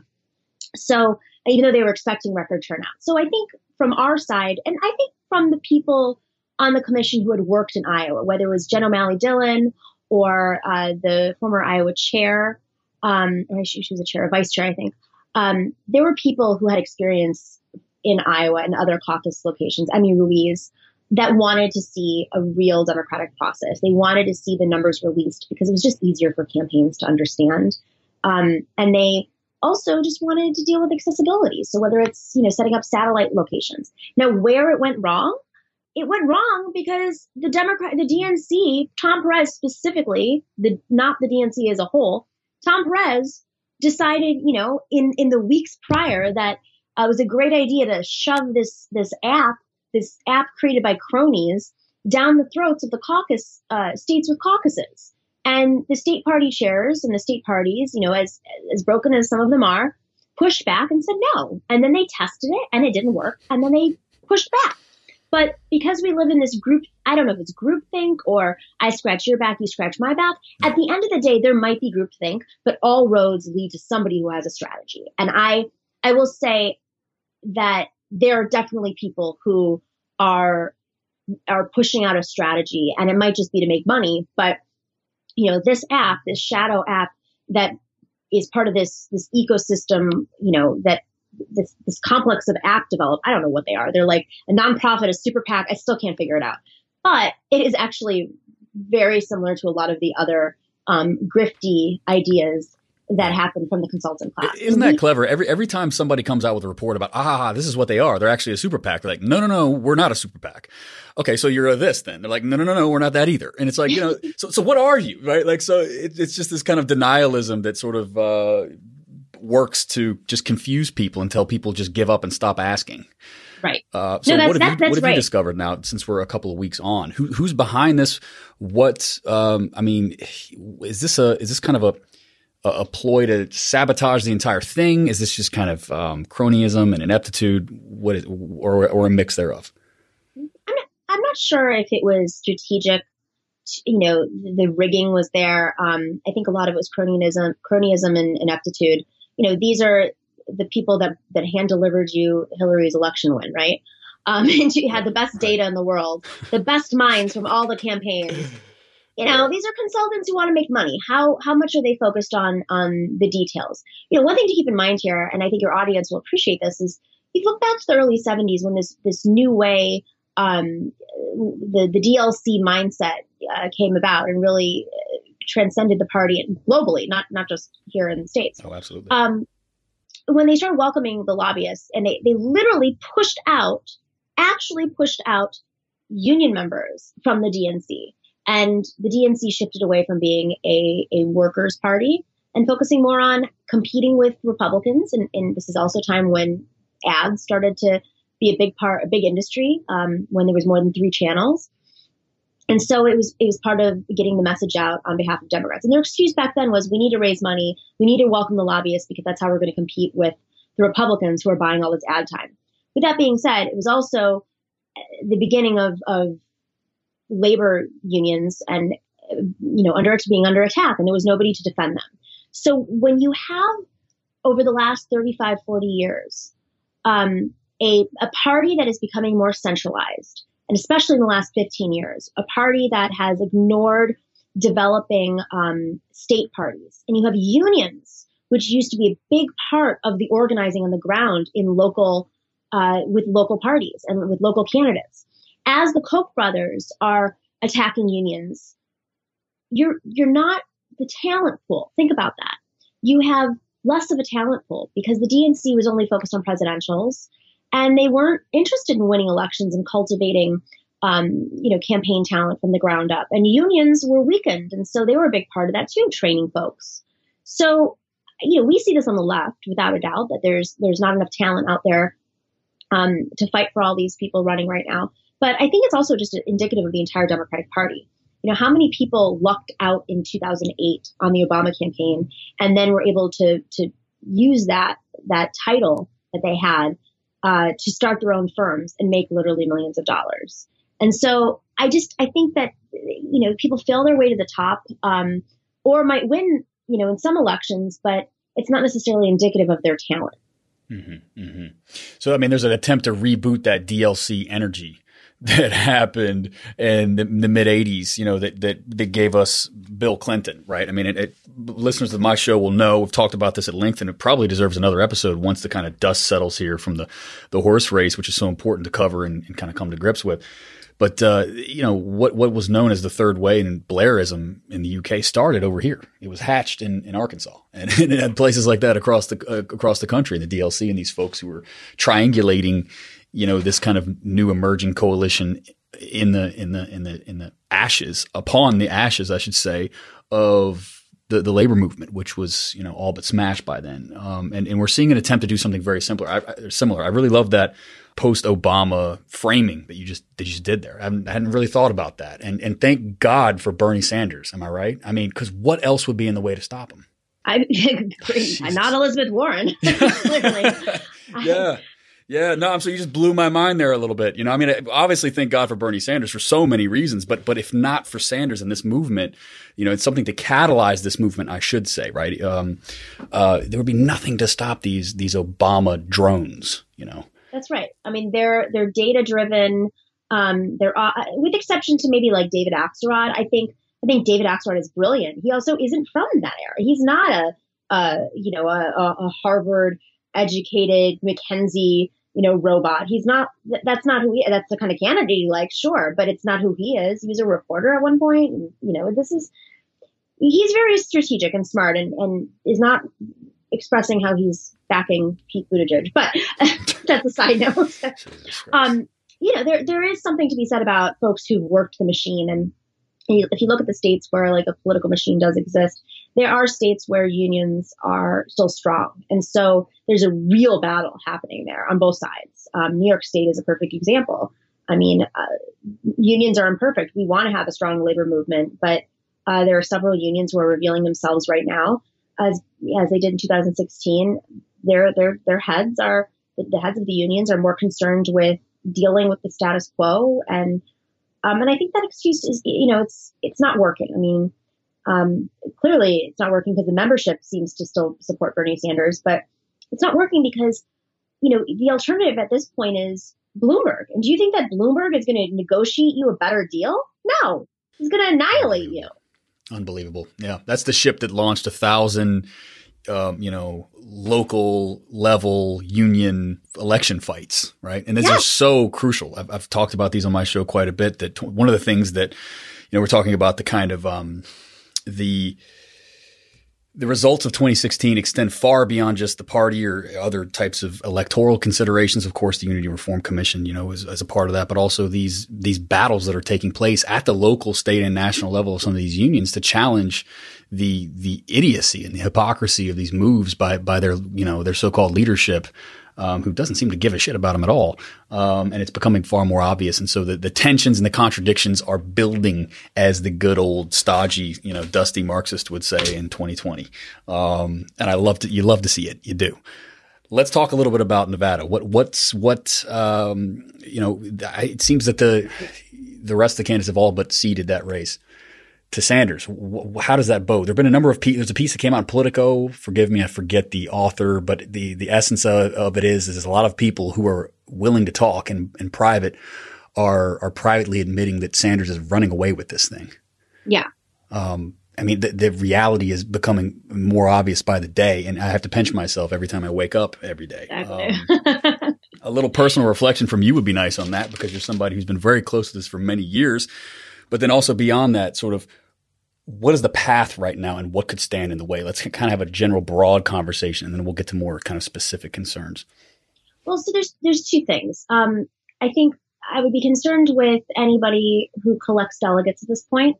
So even though they were expecting record turnout, so I think from our side, and I think from the people on the commission who had worked in Iowa, whether it was Jen O'Malley Dillon or uh, the former Iowa chair, um, she, she was a chair, a vice chair, I think. Um, there were people who had experience in Iowa and other caucus locations, Emmy Ruiz, that wanted to see a real democratic process. They wanted to see the numbers released because it was just easier for campaigns to understand. Um, and they also just wanted to deal with accessibility. So whether it's, you know, setting up satellite locations. Now, where it went wrong, it went wrong because the Democrat, the DNC, Tom Perez specifically, the not the DNC as a whole, Tom Perez decided, you know, in in the weeks prior that uh, it was a great idea to shove this this app, this app created by cronies, down the throats of the caucus uh, states with caucuses. And the state party chairs and the state parties, you know, as as broken as some of them are, pushed back and said no. And then they tested it and it didn't work. And then they pushed back. But because we live in this group, I don't know if it's groupthink or I scratch your back, you scratch my back. At the end of the day, there might be groupthink, but all roads lead to somebody who has a strategy. And I, I will say that there are definitely people who are, are pushing out a strategy and it might just be to make money, but you know, this app, this shadow app that is part of this, this ecosystem, you know, that this, this complex of app developed. I don't know what they are. They're like a nonprofit, a super PAC. I still can't figure it out. But it is actually very similar to a lot of the other um, grifty ideas that happened from the consultant class. Isn't that clever? Every every time somebody comes out with a report about ah, this is what they are, they're actually a super PAC. They're like, no, no, no, we're not a super PAC. Okay, so you're a this then. They're like, no, no, no, no, we're not that either. And it's like, you know, so so what are you, right? Like, so it, it's just this kind of denialism that sort of uh, works to just confuse people until people just give up and stop asking. Right. Uh, so No, what have, that- you, what have right. you discovered now since we're a couple of weeks on? Who, who's behind this? What, um, I mean, is this a, is this kind of a, a, a ploy to sabotage the entire thing? Is this just kind of, um, cronyism and ineptitude? What is, or, or a mix thereof? I'm not I'm not sure if it was strategic. You know, the rigging was there. Um, I think a lot of it was cronyism, cronyism and ineptitude. You know, these are the people that that hand delivered you Hillary's election win, right? Um, and she had the best data in the world, the best minds from all the campaigns. You know, these are consultants who want to make money. How how much are they focused on on the details? You know, one thing to keep in mind here, and I think your audience will appreciate this, is you look back to the early '70s when this this new way um, the the DLC mindset uh, came about and really uh, transcended the party globally, not not just here in the states. Oh, absolutely. Um, when they started welcoming the lobbyists, and they they literally pushed out, actually pushed out union members from the DNC, and the DNC shifted away from being a a workers' party and focusing more on competing with Republicans. And, and this is also a time when ads started to be a big part, a big industry um, when there was more than three channels. And so it was it was part of getting the message out on behalf of Democrats. And their excuse back then was we need to raise money, we need to welcome the lobbyists because that's how we're going to compete with the Republicans who are buying all this ad time. With that being said, it was also uh, the beginning of, of labor unions and you know under being under attack, and there was nobody to defend them. So when you have over the last 35, 40 years, um, a, a party that is becoming more centralized, and especially in the last 15 years, a party that has ignored developing um, state parties. And you have unions, which used to be a big part of the organizing on the ground in local, uh, with local parties and with local candidates. As the Koch brothers are attacking unions, you're, you're not the talent pool. Think about that. You have less of a talent pool because the DNC was only focused on presidentials and they weren't interested in winning elections and cultivating um, you know campaign talent from the ground up and unions were weakened and so they were a big part of that too training folks so you know, we see this on the left without a doubt that there's there's not enough talent out there um, to fight for all these people running right now. But I think it's also just indicative of the entire Democratic Party. You know, how many people lucked out in 2008 on the Obama campaign and then were able to to use that that title that they had uh, to start their own firms and make literally millions of dollars. And so I just I think that you know people fail their way to the top um, or might win you know in some elections, but it's not necessarily indicative of their talent. Mm-hmm, mm-hmm. So I mean, there's an attempt to reboot that DLC energy that happened in the, the mid '80s. You know that that that gave us Bill Clinton, right? I mean, it, it, listeners of my show will know we've talked about this at length, and it probably deserves another episode once the kind of dust settles here from the the horse race, which is so important to cover and, and kind of come to grips with. But uh, you know what what was known as the third way and Blairism in the UK started over here. It was hatched in, in Arkansas and, and places like that across the uh, across the country. The DLC and these folks who were triangulating you know, this kind of new emerging coalition in the in the in the in the ashes upon the ashes, I should say, of the, the labor movement, which was you know all but smashed by then. Um, and and we're seeing an attempt to do something very similar. I, I, similar. I really love that post Obama framing that you just that you just did there. I, I hadn't really thought about that. And and thank God for Bernie Sanders. Am I right? I mean, because what else would be in the way to stop him? I am not Elizabeth Warren. Yeah. Yeah, no, so you just blew my mind there a little bit. You know, I mean, obviously, thank God for Bernie Sanders for so many reasons, but but if not for Sanders and this movement, you know, it's something to catalyze this movement, I should say, right? Um, uh, there would be nothing to stop these these Obama drones. You know, that's right. I mean, they're they're data driven. Um, they're uh, with exception to maybe like David Axelrod. I think I think David Axelrod is brilliant. He also isn't from that era. He's not a, a you know a, a Harvard educated McKinsey you know, robot. He's not, that's not who he, that's the kind of candidate he likes, sure, but it's not who he is. He was a reporter at one point. And, you know, this is, he's very strategic and smart and, and is not expressing how he's backing Pete Buttigieg, but that's a side note. um, you know, there, there is something to be said about folks who've worked the machine and if you look at the states where like a political machine does exist, there are states where unions are still strong. And so there's a real battle happening there on both sides. Um, New York State is a perfect example. I mean, uh, unions are imperfect. We want to have a strong labor movement, but uh, there are several unions who are revealing themselves right now, as as they did in 2016. Their their their heads are the heads of the unions are more concerned with dealing with the status quo and um, and I think that excuse is, you know, it's it's not working. I mean, um, clearly it's not working because the membership seems to still support Bernie Sanders, but it's not working because, you know, the alternative at this point is Bloomberg. And do you think that Bloomberg is going to negotiate you a better deal? No, he's going to annihilate you. Unbelievable. Yeah, that's the ship that launched a thousand um, you know, local level union election fights, right? And these yeah. are so crucial. I've, I've, talked about these on my show quite a bit. That t- one of the things that, you know, we're talking about the kind of um, the the results of 2016 extend far beyond just the party or other types of electoral considerations. Of course, the Unity Reform Commission, you know, is, as a part of that, but also these these battles that are taking place at the local, state, and national level of some of these unions to challenge the the idiocy and the hypocrisy of these moves by by their you know their so called leadership um, who doesn't seem to give a shit about him at all. Um, and it's becoming far more obvious. And so the, the tensions and the contradictions are building as the good old stodgy, you know, dusty Marxist would say in 2020. Um, and I love to, you love to see it. You do. Let's talk a little bit about Nevada. What, what's, what, um, you know, it seems that the, the rest of the candidates have all but ceded that race to Sanders. How does that bode? There've been a number of pieces. There's a piece that came out in Politico. Forgive me, I forget the author, but the the essence of, of it is is a lot of people who are willing to talk in, in private are are privately admitting that Sanders is running away with this thing. Yeah. Um, I mean, the, the, reality is becoming more obvious by the day, and I have to pinch myself every time I wake up every day. Exactly. Um, a little personal reflection from you would be nice on that because you're somebody who's been very close to this for many years. But then also beyond that, sort of what is the path right now and what could stand in the way? Let's kind of have a general broad conversation and then we'll get to more kind of specific concerns. Well, so there's there's two things. Um, I think I would be concerned with anybody who collects delegates at this point,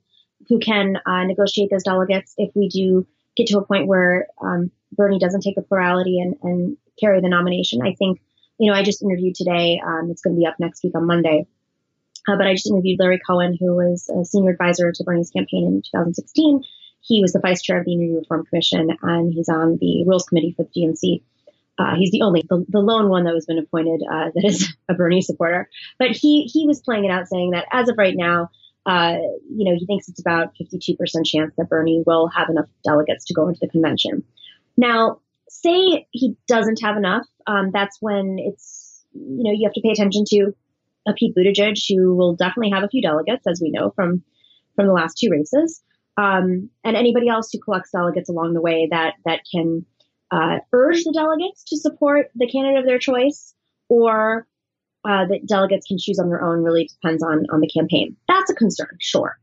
who can uh, negotiate those delegates if we do get to a point where um, Bernie doesn't take a plurality and, and carry the nomination. I think, you know, I just interviewed today. Um, it's going to be up next week on Monday. Uh, but I just interviewed Larry Cohen, who was a senior advisor to Bernie's campaign in 2016. He was the vice chair of the Unity Reform Commission, and he's on the Rules Committee for the DNC. Uh, he's the only, the, the lone one that has been appointed uh, that is a Bernie supporter. But he he was playing it out, saying that as of right now, uh, you know, he thinks it's about 52% chance that Bernie will have enough delegates to go into the convention. Now, say he doesn't have enough, um, that's when it's, you know, you have to pay attention to a Pete Buttigieg who will definitely have a few delegates, as we know from from the last two races, um, and anybody else who collects delegates along the way that that can uh, urge the delegates to support the candidate of their choice, or uh, that delegates can choose on their own. Really depends on on the campaign. That's a concern, sure.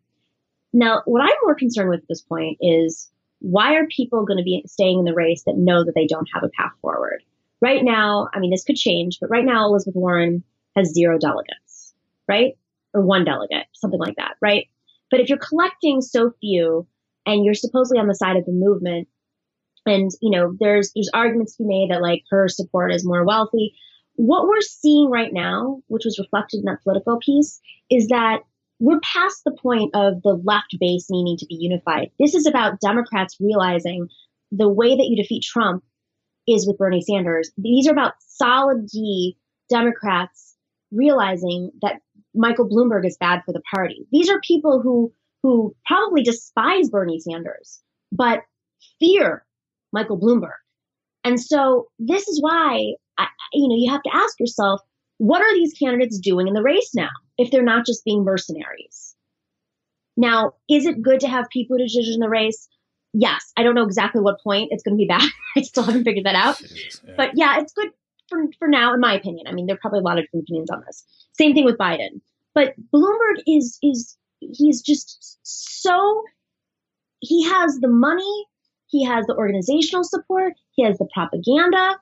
Now, what I'm more concerned with at this point is why are people going to be staying in the race that know that they don't have a path forward? Right now, I mean, this could change, but right now, Elizabeth Warren has zero delegates, right? Or one delegate, something like that, right? But if you're collecting so few and you're supposedly on the side of the movement, and you know, there's there's arguments to be made that like her support is more wealthy. What we're seeing right now, which was reflected in that Politico piece, is that we're past the point of the left base needing to be unified. This is about Democrats realizing the way that you defeat Trump is with Bernie Sanders. These are about solid D Democrats realizing that Michael Bloomberg is bad for the party. These are people who who probably despise Bernie Sanders, but fear Michael Bloomberg. And so this is why I, you know you have to ask yourself, what are these candidates doing in the race now if they're not just being mercenaries? Now, is it good to have Pete Buttigieg in the race? Yes. I don't know exactly what point it's going to be back. I still haven't figured that out. But yeah, it's good for, for now, in my opinion. I mean, there are probably a lot of different opinions on this. Same thing with Biden. But Bloomberg is is he's just so he has the money, he has the organizational support, he has the propaganda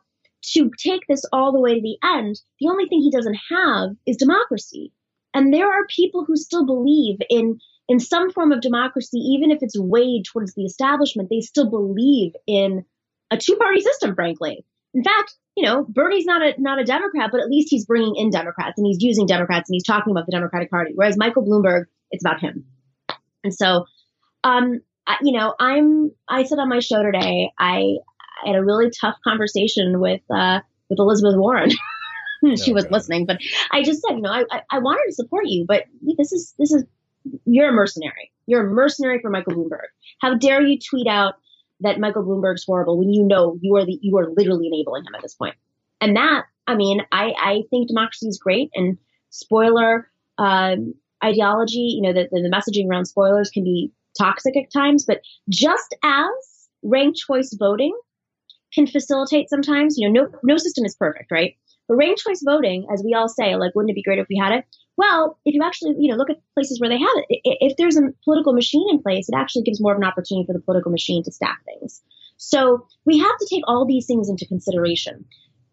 to take this all the way to the end. The only thing he doesn't have is democracy. And there are people who still believe in in some form of democracy, even if it's weighed towards the establishment, they still believe in a two party system, frankly. In fact, you know, Bernie's not a not a Democrat, but at least he's bringing in Democrats and he's using Democrats and he's talking about the Democratic Party. Whereas Michael Bloomberg, it's about him. And so, um, I, you know, I'm I said on my show today, I, I had a really tough conversation with uh, with Elizabeth Warren. she was listening, but I just said, you know, I, I I wanted to support you, but this is this is you're a mercenary. You're a mercenary for Michael Bloomberg. How dare you tweet out that Michael Bloomberg's horrible when you know you are the you are literally enabling him at this point. And that, I mean, I, I think democracy is great and spoiler um, ideology, you know, the, the messaging around spoilers can be toxic at times, but just as ranked choice voting can facilitate sometimes, you know, no no system is perfect, right? But ranked choice voting, as we all say, like, wouldn't it be great if we had it? Well, if you actually, you know, look at places where they have it, if there's a political machine in place, it actually gives more of an opportunity for the political machine to stack things. So we have to take all these things into consideration.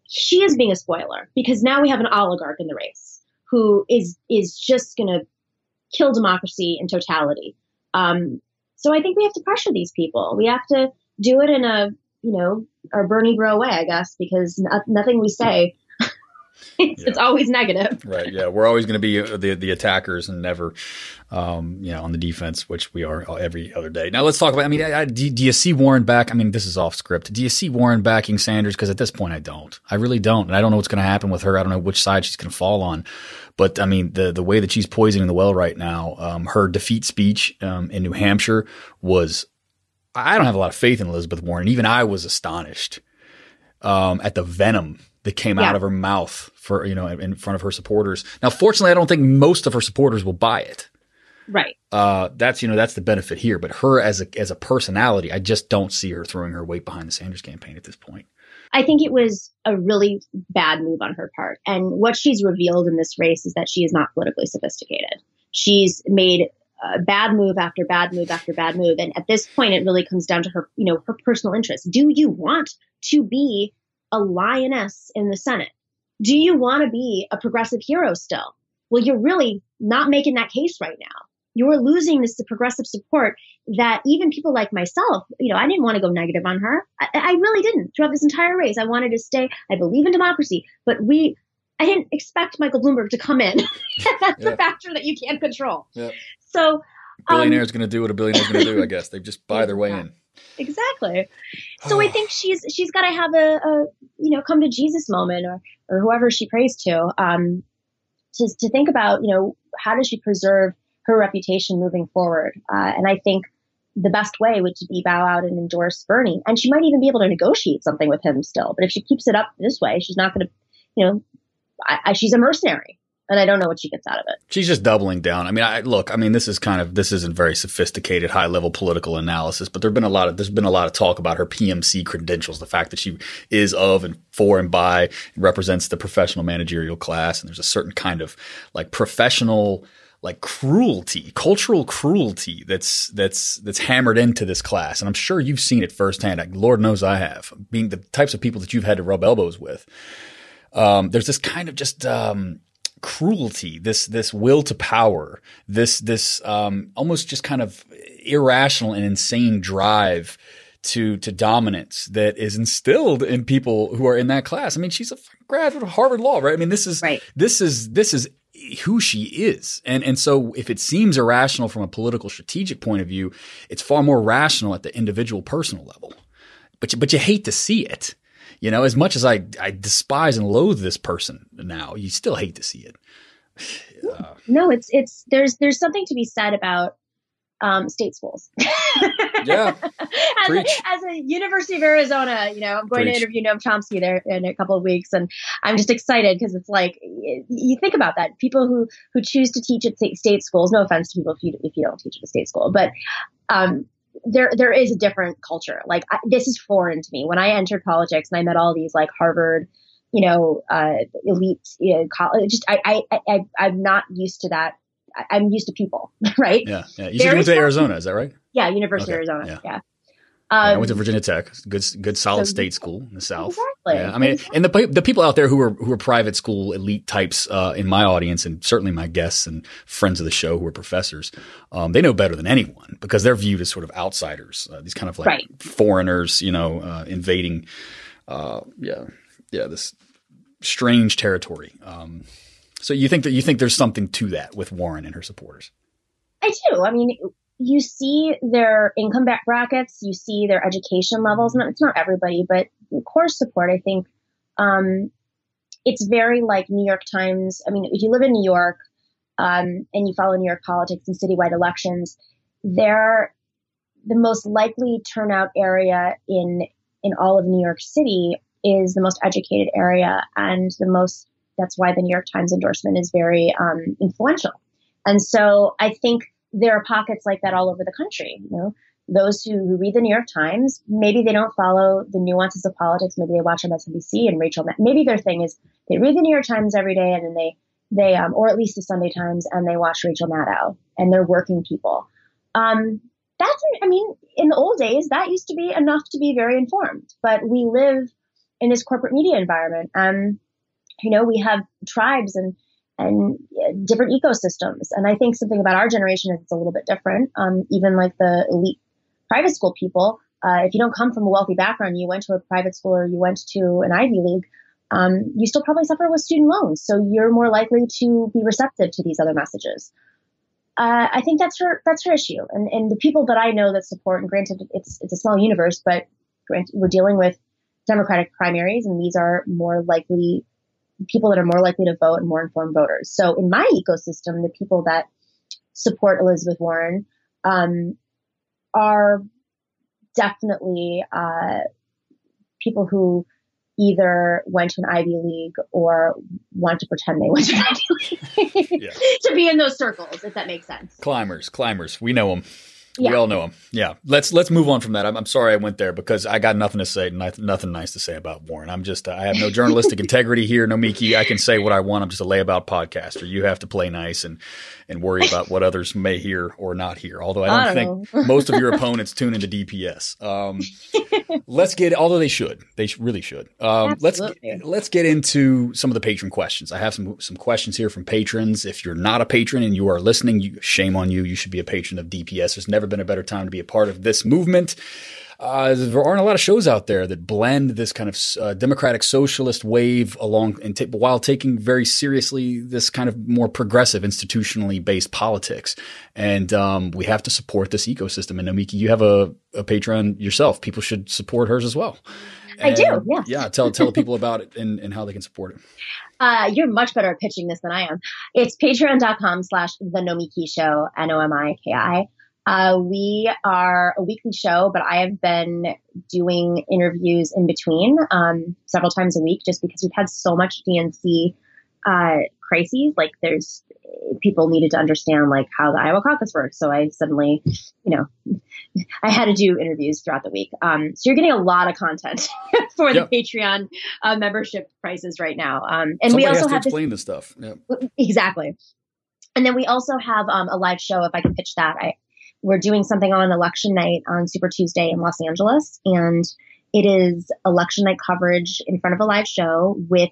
She is being a spoiler because now we have an oligarch in the race who is is just going to kill democracy in totality. Um, so I think we have to pressure these people. We have to do it in a you know a Bernie bro way, I guess, because nothing we say yeah. it's always negative. Right. Yeah. We're always going to be uh, the the attackers and never, um, you know, on the defense, which we are every other day. Now let's talk about. I mean, I, I, do, do, you see Warren back? I mean, this is off script. Do you see Warren backing Sanders? Because at this point, I don't. I really don't, and I don't know what's going to happen with her. I don't know which side she's going to fall on. But I mean, the the way that she's poisoning the well right now, um, her defeat speech um, in New Hampshire was. I don't have a lot of faith in Elizabeth Warren. Even I was astonished um, at the venom that came yeah. out of her mouth for you know in front of her supporters. Now, fortunately, I don't think most of her supporters will buy it. Right. Uh, that's you know that's the benefit here. But her as a as a personality, I just don't see her throwing her weight behind the Sanders campaign at this point. I think it was a really bad move on her part. And what she's revealed in this race is that she is not politically sophisticated. She's made a bad move after bad move after bad move. And at this point, it really comes down to her, you know, her personal interest. Do you want to be a lioness in the Senate? Do you want to be a progressive hero still? Well, you're really not making that case right now. you're losing this progressive support that even people like myself, you know, I didn't want to go negative on her. I, I really didn't throughout this entire race. I wanted to stay. I believe in democracy, but we, I didn't expect Michael Bloomberg to come in. That's a factor that you can't control. So, billionaire's um, going to do what a billionaire is going to do. I guess they just buy their way in. Exactly. So I think she's she's got to have a, a, you know come to Jesus moment or or whoever she prays to um to to think about you know how does she preserve her reputation moving forward? Uh, and I think the best way would to be bow out and endorse Bernie. And she might even be able to negotiate something with him still. But if she keeps it up this way she's not going to you know I, I, she's a mercenary and I don't know what she gets out of it. She's just doubling down. I mean, I look, I mean, this is kind of this isn't very sophisticated, high level political analysis, but there've been a lot of there's been a lot of talk about her PMC credentials, the fact that she is of and for and by and represents the professional managerial class, and there's a certain kind of like professional like cruelty, cultural cruelty that's that's that's hammered into this class, and I'm sure you've seen it firsthand. Like, Lord knows I have, being the types of people that you've had to rub elbows with. Um, there's this kind of just um, cruelty, this this will to power, this this um, almost just kind of irrational and insane drive to to dominance that is instilled in people who are in that class. I mean, she's a graduate of Harvard Law, right? I mean, this is right. this is this is who she is. And and so if it seems irrational from a political strategic point of view, it's far more rational at the individual personal level. But you, but you hate to see it. You know, as much as I, I despise and loathe this person now, you still hate to see it. Uh, no, it's it's there's there's something to be said about um, state schools. yeah. as, a, as, a, University of Arizona, you know, I'm going Preach. to interview Noam Chomsky there in a couple of weeks, and I'm just excited because it's like you think about that. People who who choose to teach at state schools. No offense to people if you if you don't teach at a state school, but um, there there is a different culture. Like I, this is foreign to me. When I entered politics and I met all these like Harvard, you know, uh, elite you know, college, just I, I I I'm not used to that. I, am used to people, right? Yeah, yeah. You went to Arizona, is that right? Yeah, University okay. of Arizona. Yeah. yeah. Um, I went to Virginia Tech, good, good, solid so, state school in the South. Exactly. Yeah, I mean, exactly. and the the people out there who are who are private school elite types uh, in my audience, and certainly my guests and friends of the show who are professors, um, they know better than anyone because they're viewed as sort of outsiders, uh, these kind of like right. foreigners, you know, uh, invading, uh, yeah, yeah, this strange territory. Um, so you think that you think there's something to that with Warren and her supporters? I do. I mean, you see their income brackets, you see their education levels. It's not everybody, but core support, I think, um, it's very like New York Times. I mean, if you live in New York um, and you follow New York politics and citywide elections, they're the most likely turnout area in in all of New York City is the most educated area and the most. That's why the New York Times endorsement is very um, influential. And so I think there are pockets like that all over the country. You know, those who, read the New York Times, maybe they don't follow the nuances of politics. Maybe they watch MSNBC and Rachel. Maybe their thing is they read the New York Times every day and then they they um, or at least the Sunday Times and they watch Rachel Maddow and they're working people. Um, that's I mean, in the old days, that used to be enough to be very informed. But we live in this corporate media environment, and you know, we have tribes and and different ecosystems. And I think something about our generation is it's a little bit different. Um, even like the elite private school people, uh, if you don't come from a wealthy background, you went to a private school or you went to an Ivy League, um, you still probably suffer with student loans. So you're more likely to be receptive to these other messages. Uh, I think that's her that's her issue, and and the people that I know that support, and granted it's it's a small universe, but granted, we're dealing with Democratic primaries, and these are more likely people that are more likely to vote and more informed voters. So in my ecosystem, the people that support Elizabeth Warren um, are definitely uh, people who either went to an Ivy League or want to pretend they went to an Ivy League yeah. to be in those circles, if that makes sense. Climbers, climbers, we know them. We all know him. Yeah. Let's let's move on from that. I'm, I'm sorry I went there because I got nothing to say, noth- nothing nice to say about Warren. I'm just I have no journalistic integrity here, Nomiki. I can say what I want. I'm just a layabout podcaster. You have to play nice and and worry about what others may hear or not hear. Although I don't, I think don't most of your opponents tune into DPS. Um, let's get. Although they should, they really should. Um, let's let's get into some of the patron questions. I have some some questions here from patrons. If you're not a patron and you are listening, you, shame on you. You should be a patron of DPS. There's never been a better time to be a part of this movement. Uh, there aren't a lot of shows out there that blend this kind of uh, democratic socialist wave along and ta- while taking very seriously this kind of more progressive institutionally based politics. And um, we have to support this ecosystem. And Nomiki, you have a, a Patreon yourself. People should support hers as well. I do, And, yes. Yeah. Tell tell people about it and, and how they can support it. Uh, you're much better at pitching this than I am. It's patreon.com slash the Nomiki Show, N O M I K I. Uh, we are a weekly show, but I have been doing interviews in between um, several times a week just because we've had so much DNC uh, crises. Like, there's people needed to understand like how the Iowa caucus works. So I suddenly, you know, I had to do interviews throughout the week. Um, so you're getting a lot of content for Yep. the Patreon uh, membership prices right now. Um, and Somebody we also to have this explain this stuff. Yeah. exactly. And then we also have um, a live show. If I can pitch that, I we're doing something on election night on Super Tuesday in Los Angeles, and it is election night coverage in front of a live show with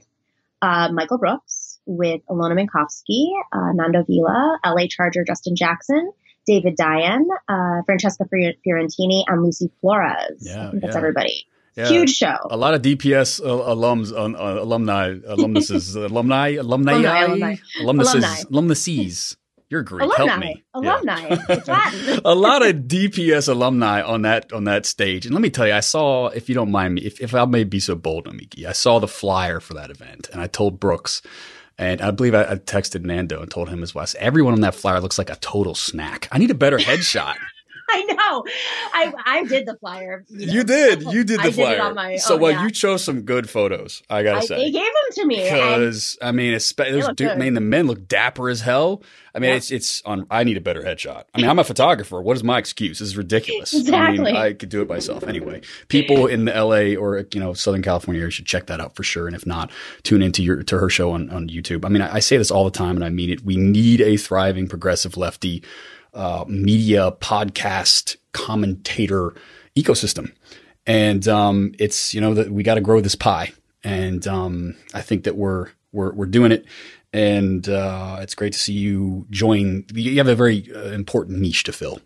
uh, Michael Brooks, with Alona Minkowski, uh, Nando Vila, LA Charger Justin Jackson, David Diane, uh, Francesca Fiorentini, and Lucy Flores. Yeah, that's yeah. everybody. Yeah. Huge show. A lot of DPS uh, alums, uh, uh, alumni, alumnuses, alumni, alumni, Alumni, alumni. alumnuses, alumnuses. You're Greek. Help Alumni. me. Alumni. Yeah. It's Latin. a lot of DPS alumni on that on that stage. And let me tell you, I saw, if you don't mind me, if, if I may be so bold, Nomiki, I saw the flyer for that event, and I told Brooks, and I believe I, I texted Nando and told him as well. I said, Everyone on that flyer looks like a total snack. I need a better headshot. I know. I I did the flyer. know. you did, you did the I did flyer. it on my. so oh, well, yeah. you chose some good photos. I gotta I, say. they gave them to me. Because I mean, it's dude, good. man, the men look dapper as hell. I mean, Yeah. it's it's on. I need a better headshot. I mean, I'm a photographer. What is my excuse? This is ridiculous. I Exactly. mean, I could do it myself anyway. People in the L.A. or you know Southern California area should check that out for sure. And if not, tune into your to her show on on YouTube. I mean, I, I say this all the time, and I mean it. We need a thriving progressive lefty uh, media podcast commentator ecosystem and um, it's you know that we got to grow this pie, and um, I think that we're we're we're doing it, and uh, it's great to see you join. You have a very uh, important niche to fill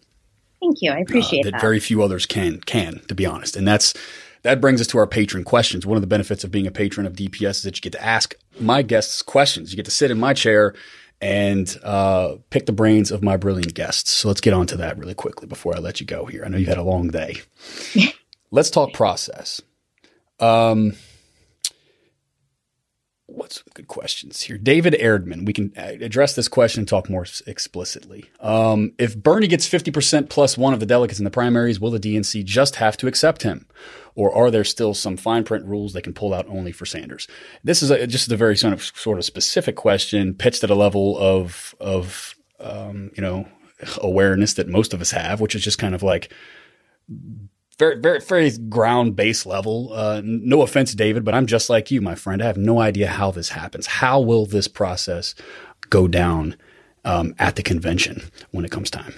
Thank you. I uh, appreciate that that. very few others can can to be honest, and that's. That brings us to our patron questions. One of the benefits of being a patron of DPS is that you get to ask my guests questions. You get to sit in my chair and uh, pick the brains of my brilliant guests. So let's get on to that really quickly before I let you go here. I know you've had a long day. let's talk process. Um, what's good questions here? David Erdman. We can uh, address this question and talk more explicitly. Um, if Bernie gets 50% plus one of the delegates in the primaries, will the DNC just have to accept him? Or are there still some fine print rules they can pull out only for Sanders? This is a, just a very sort of, sort of specific question pitched at a level of, of um, you know, awareness that most of us have, which is just kind of like, very, very, very ground base level. Uh, no offense, David, but I'm just like you, my friend. I have no idea how this happens. How will this process go down um, at the convention when it comes time?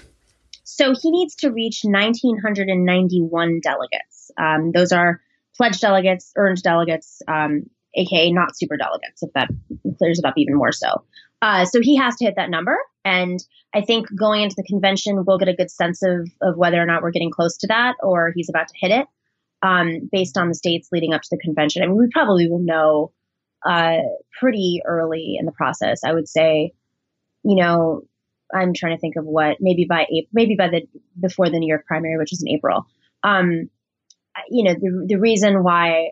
So he needs to reach 1,991 delegates. Um, those are pledged delegates, earned delegates, um, aka not super delegates, if that clears it up even more so. Uh, so he has to hit that number. And I think going into the convention, we'll get a good sense of, of whether or not we're getting close to that or he's about to hit it um, based on the states leading up to the convention. I mean, we probably will know uh, pretty early in the process. I would say, you know, I'm trying to think of what maybe by April, maybe by the before the New York primary, which is in April. Um, you know, the the reason why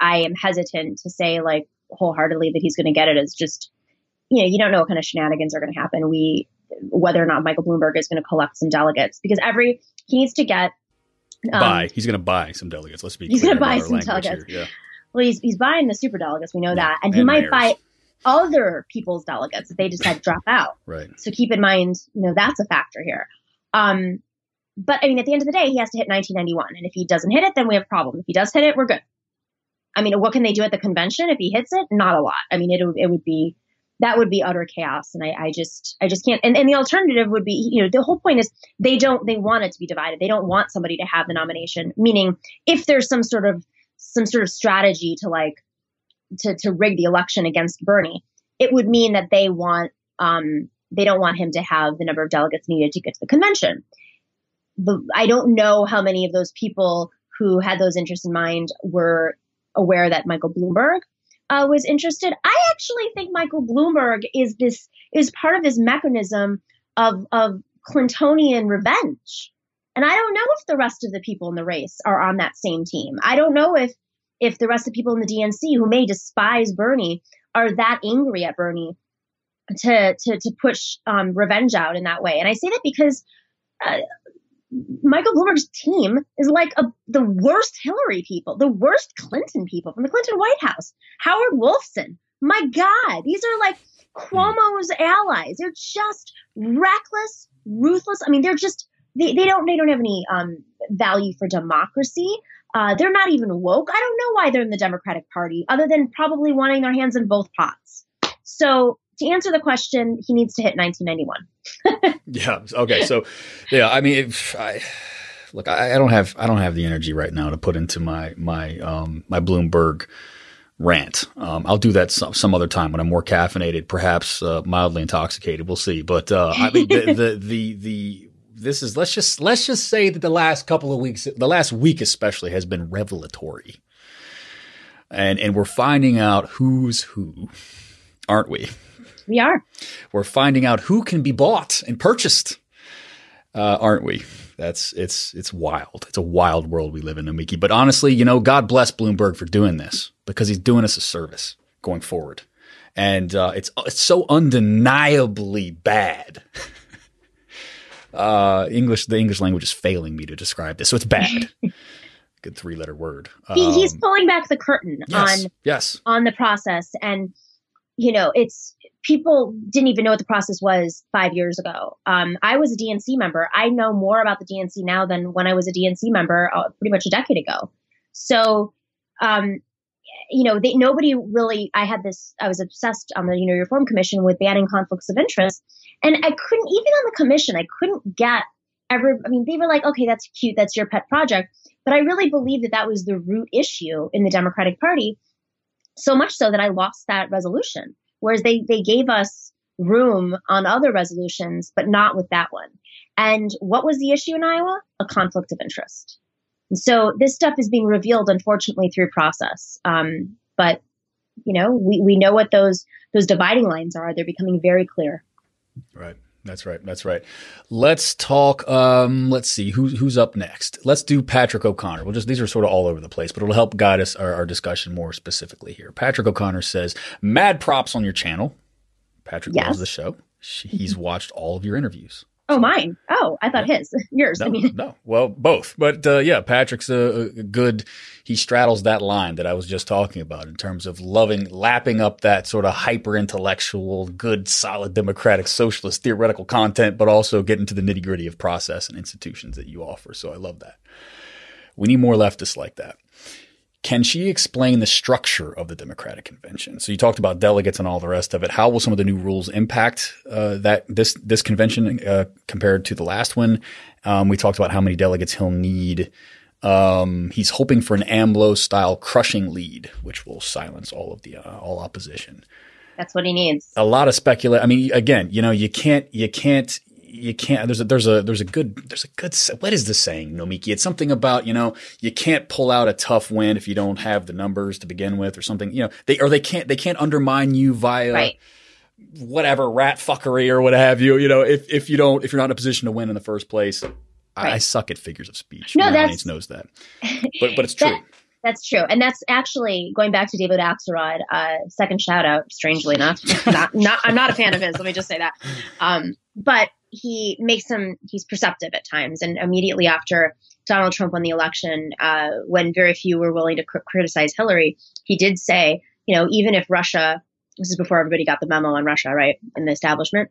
I am hesitant to say like wholeheartedly that he's going to get it is just, you know, you don't know what kind of shenanigans are going to happen. We whether or not Michael Bloomberg is going to collect some delegates because every he needs to get um, buy. He's going to buy some delegates. Let's be He's gonna buy some delegates. Here. Yeah. Well, he's he's buying the super delegates. We know Yeah, that, and he might mayors. buy other people's delegates if they decide to drop out. Right. So keep in mind, you know, that's a factor here. Um, but I mean, at the end of the day, he has to hit 1991, and if he doesn't hit it, then we have a problem. If he does hit it, we're good. I mean, what can they do at the convention if he hits it? Not a lot. I mean, it it would be that would be utter chaos, and I, I just I just can't. And, and the alternative would be, you know, the whole point is they don't they want it to be divided. They don't want somebody to have the nomination. Meaning, if there's some sort of some sort of strategy to like to to rig the election against Bernie, it would mean that they want um they don't want him to have the number of delegates needed to get to the convention. The, I don't know how many of those people who had those interests in mind were aware that Michael Bloomberg uh, was interested. I actually think Michael Bloomberg is this is part of this mechanism of of Clintonian revenge. And I don't know if the rest of the people in the race are on that same team. I don't know if if the rest of the people in the DNC who may despise Bernie are that angry at Bernie to to to push um, revenge out in that way. And I say that because uh, Michael Bloomberg's team is like a, the worst Hillary people, the worst Clinton people from the Clinton White House. Howard Wolfson. My God, these are like Cuomo's allies. They're just reckless, ruthless. I mean, they're just they, they don't they don't have any um, value for democracy. Uh, they're not even woke. I don't know why they're in the Democratic Party, other than probably wanting their hands in both pots. So to answer the question, he needs to hit 1991. yeah. Okay. So, yeah. I mean, if I look, I, I, don't have I don't have the energy right now to put into my my um, my Bloomberg rant. Um, I'll do that some, some, other time when I'm more caffeinated, perhaps uh, mildly intoxicated. We'll see. But uh, I mean, the, the the the this is let's just let's just say that the last couple of weeks, the last week especially, has been revelatory, and and we're finding out who's who, aren't we? We are. We're finding out who can be bought and purchased, uh, aren't we? That's it's it's wild. It's a wild world we live in, Nomiki. But honestly, you know, God bless Bloomberg for doing this because he's doing us a service going forward, and uh, it's it's so undeniably bad. uh, English, the English language is failing me to describe this, so it's bad. Good three letter word. He, he's um, pulling back the curtain yes, on yes on the process, and you know, it's people didn't even know what the process was five years ago. Um, I was a DNC member. I know more about the DNC now than when I was a DNC member uh, pretty much a decade ago. So, um, you know, they, nobody really, I had this, I was obsessed on the, you know, Reform Commission with banning conflicts of interest. And I couldn't, even on the commission, I couldn't get ever, I mean, they were like, okay, that's cute. That's your pet project. But I really believe that that was the root issue in the Democratic Party so much so that I lost that resolution. Whereas they, they gave us room on other resolutions, but not with that one. And what was the issue in Iowa? A conflict of interest. And so this stuff is being revealed, unfortunately, through process. Um, but you know, we, we know what those those dividing lines are. They're becoming very clear. Right. That's right. That's right. Let's talk. Um, let's see who's who's up next. Let's do Patrick O'Connor. We'll just these are sort of all over the place, but it'll help guide us our, our discussion more specifically here. Patrick O'Connor says, "Mad props on your channel." Patrick yes. loves the show. He's watched all of your interviews. Oh, mine. Oh, I thought his. Yours. No, I mean, no. Well, both. But uh, yeah, Patrick's a, a, good. He straddles that line that I was just talking about in terms of loving, lapping up that sort of hyper intellectual, good, solid, democratic, socialist theoretical content, but also getting to the nitty gritty of process and institutions that you offer. So I love that. We need more leftists like that. Can she explain the structure of the Democratic Convention? So you talked about delegates and all the rest of it. How will some of the new rules impact uh, that this this convention uh, compared to the last one? Um, we talked about how many delegates he'll need. Um, he's hoping for an AMLO style crushing lead, which will silence all of the uh, all opposition. That's what he needs. A lot of speculation. I mean, again, you know, you can't you can't you can't there's a there's a there's a good there's a good what is the saying nomiki it's something about you know you can't pull out a tough win if you don't have the numbers to begin with or something you know they or they can't they can't undermine you via right. whatever rat fuckery or what have you you know if if you don't if you're not in a position to win in the first place right. I, I, suck at figures of speech no My that's knows that but but it's true that, that's true, and that's actually going back to David Axelrod. Uh, second shout out, strangely enough. not, not, I'm not a fan of his. Let me just say that. Um, but he makes some he's perceptive at times and immediately after donald trump won the election uh, when very few were willing to cr- criticize hillary he did say you know even if russia this is before everybody got the memo on russia right in the establishment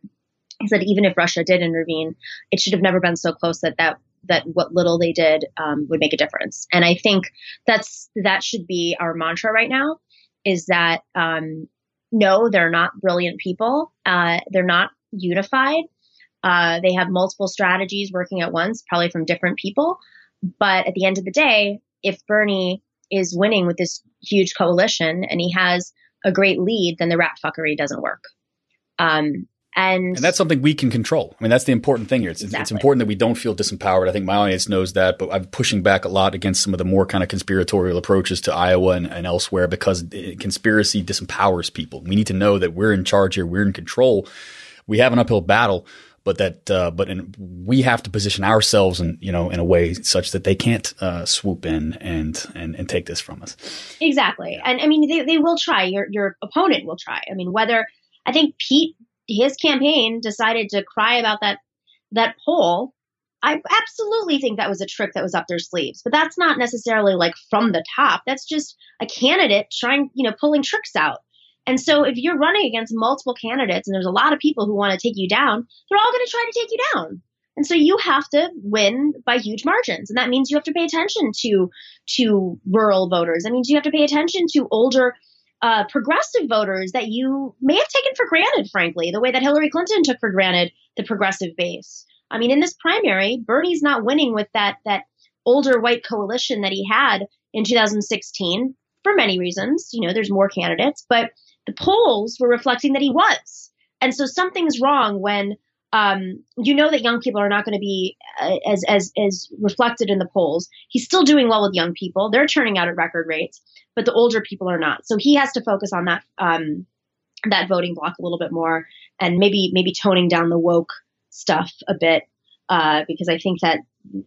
he said even if russia did intervene it should have never been so close that that that what little they did um, would make a difference. And I think that's that should be our mantra right now. Is that um, no, they're not brilliant people. Uh, they're not unified. Uh, they have multiple strategies working at once, probably from different people. But at the end of the day, if Bernie is winning with this huge coalition and he has a great lead, then the rat fuckery doesn't work. Um, and, and that's something we can control. I mean, that's the important thing here. It's, exactly. it's important that we don't feel disempowered. I think my audience knows that, but I'm pushing back a lot against some of the more kind of conspiratorial approaches to Iowa and, and elsewhere because conspiracy disempowers people. We need to know that we're in charge here. We're in control. We have an uphill battle, but that, uh, but in, we have to position ourselves in, you know, in a way such that they can't uh, swoop in and, and and take this from us. Exactly, and I mean, they, they will try. Your your opponent will try. I mean, whether I think Pete his campaign decided to cry about that that poll, I absolutely think that was a trick that was up their sleeves. But that's not necessarily like from the top. That's just a candidate trying, you know, pulling tricks out. And so if you're running against multiple candidates and there's a lot of people who want to take you down, they're all going to try to take you down. And so you have to win by huge margins. And that means you have to pay attention to to rural voters. That means you have to pay attention to older uh, progressive voters that you may have taken for granted, frankly, the way that Hillary Clinton took for granted the progressive base. I mean, in this primary, Bernie's not winning with that that older white coalition that he had in 2016 for many reasons. You know, there's more candidates, but the polls were reflecting that he was. And so something's wrong when um, you know that young people are not going to be uh, as, as, as reflected in the polls. He's still doing well with young people. They're turning out at record rates, but the older people are not. So he has to focus on that, um, that voting block a little bit more and maybe, maybe toning down the woke stuff a bit. Uh, because I think that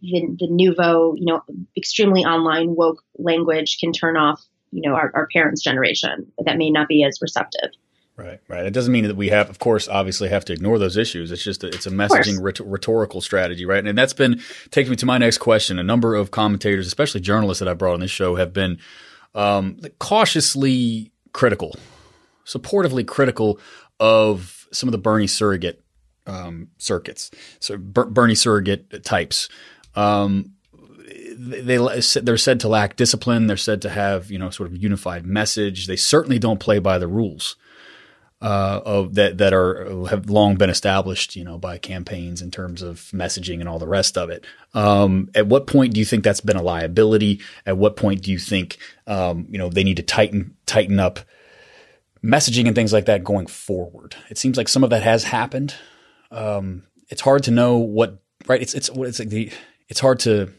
the, the nouveau, you know, extremely online woke language can turn off, you know, our, our parents' generation that may not be as receptive. Right, right. It doesn't mean that we have, of course, obviously have to ignore those issues. It's just a, it's a messaging rhetorical strategy, right? And that's been takes me to my next question. A number of commentators, especially journalists that I brought on this show, have been um, cautiously critical, supportively critical of some of the Bernie surrogate um, circuits, so Ber- Bernie surrogate types. Um, they they're said to lack discipline. They're said to have you know sort of unified message. They certainly don't play by the rules uh, of that that are have long been established, you know, by campaigns in terms of messaging and all the rest of it. Um, at what point do you think that's been a liability? At what point do you think um, you know they need to tighten tighten up messaging and things like that going forward? It seems like some of that has happened. Um, it's hard to know what right. It's it's it's like the it's hard to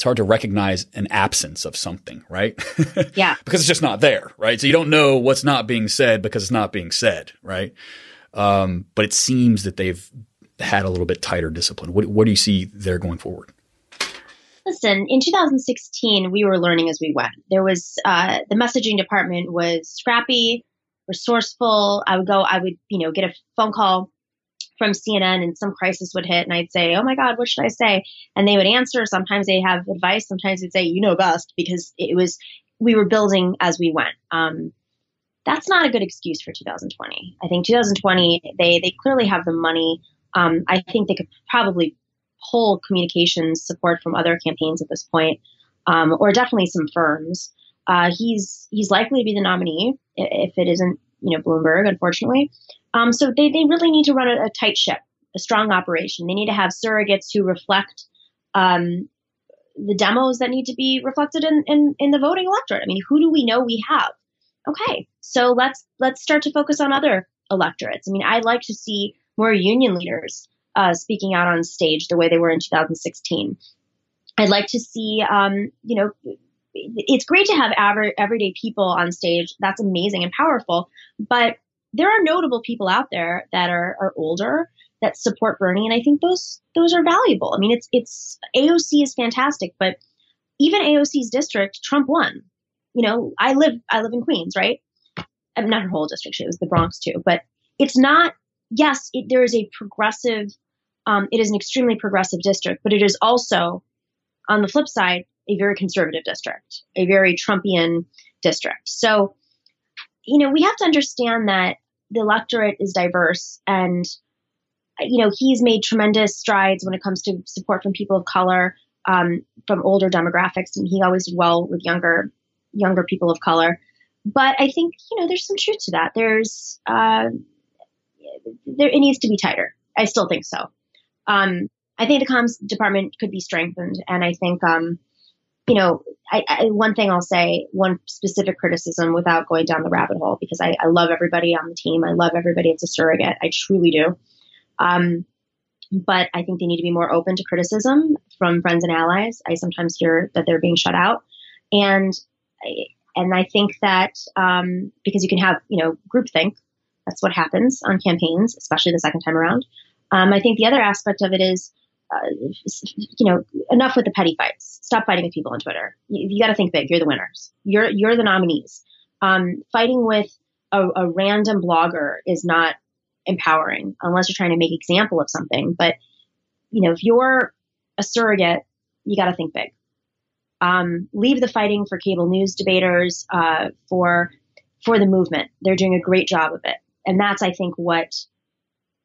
it's hard to recognize an absence of something, right? Yeah. because it's just not there, right? So you don't know what's not being said because it's not being said, right? Um, but it seems that they've had a little bit tighter discipline. What, what do you see there going forward? Listen, in 2016, we were learning as we went. There was uh, the messaging department was scrappy, resourceful. I would go, I would, you know, get a phone call from CNN and some crisis would hit and I'd say, Oh my God, what should I say? And they would answer. Sometimes they have advice. Sometimes they'd say, you know best because it was, we were building as we went. Um, that's not a good excuse for 2020. I think 2020, they, they clearly have the money. Um, I think they could probably pull communications support from other campaigns at this point, um, or definitely some firms. Uh, he's he's likely to be the nominee if it isn't you know Bloomberg, unfortunately. Um, so they, they really need to run a, a, tight ship, a strong operation. They need to have surrogates who reflect um, the demos that need to be reflected in, in, in the voting electorate. I mean, who do we know we have? Okay, so let's let's start to focus on other electorates. I mean, I'd like to see more union leaders uh, speaking out on stage the way they were in 2016. I'd like to see, um, you know, it's great to have aver- everyday people on stage. That's amazing and powerful. But there are notable people out there that are, are older that support Bernie, and I think those those are valuable. I mean, it's it's AOC is fantastic, but even AOC's district, Trump won. You know, I live I live in Queens, right? I'm not her whole district; it was the Bronx too. But it's not. Yes, it, there is a progressive. Um, it is an extremely progressive district, but it is also, on the flip side, a very conservative district, a very Trumpian district. So you know, we have to understand that the electorate is diverse and you know, he's made tremendous strides when it comes to support from people of color, um, from older demographics, and he always did well with younger younger people of color. But I think you know there's some truth to that. There's uh, there it needs to be tighter. I still think so. Um, I think the comms department could be strengthened, and I think um, you know I, I, one thing I'll say, one specific criticism without going down the rabbit hole, because I, I love everybody on the team. I love everybody It's a surrogate. I truly do. Um, but I think they need to be more open to criticism from friends and allies. I sometimes hear that they're being shut out, and and I think that um, because you can have you know groupthink, that's what happens on campaigns, especially the second time around. Um, I think the other aspect of it is, uh, you know, enough with the petty fights. Stop fighting with people on Twitter. You, you got to think big. You're the winners. You're you're the nominees. Um, fighting with a, a random blogger is not empowering unless you're trying to make example of something. But you know, if you're a surrogate, you got to think big. Um, leave the fighting for cable news debaters, uh, for for the movement. They're doing a great job of it, and that's I think what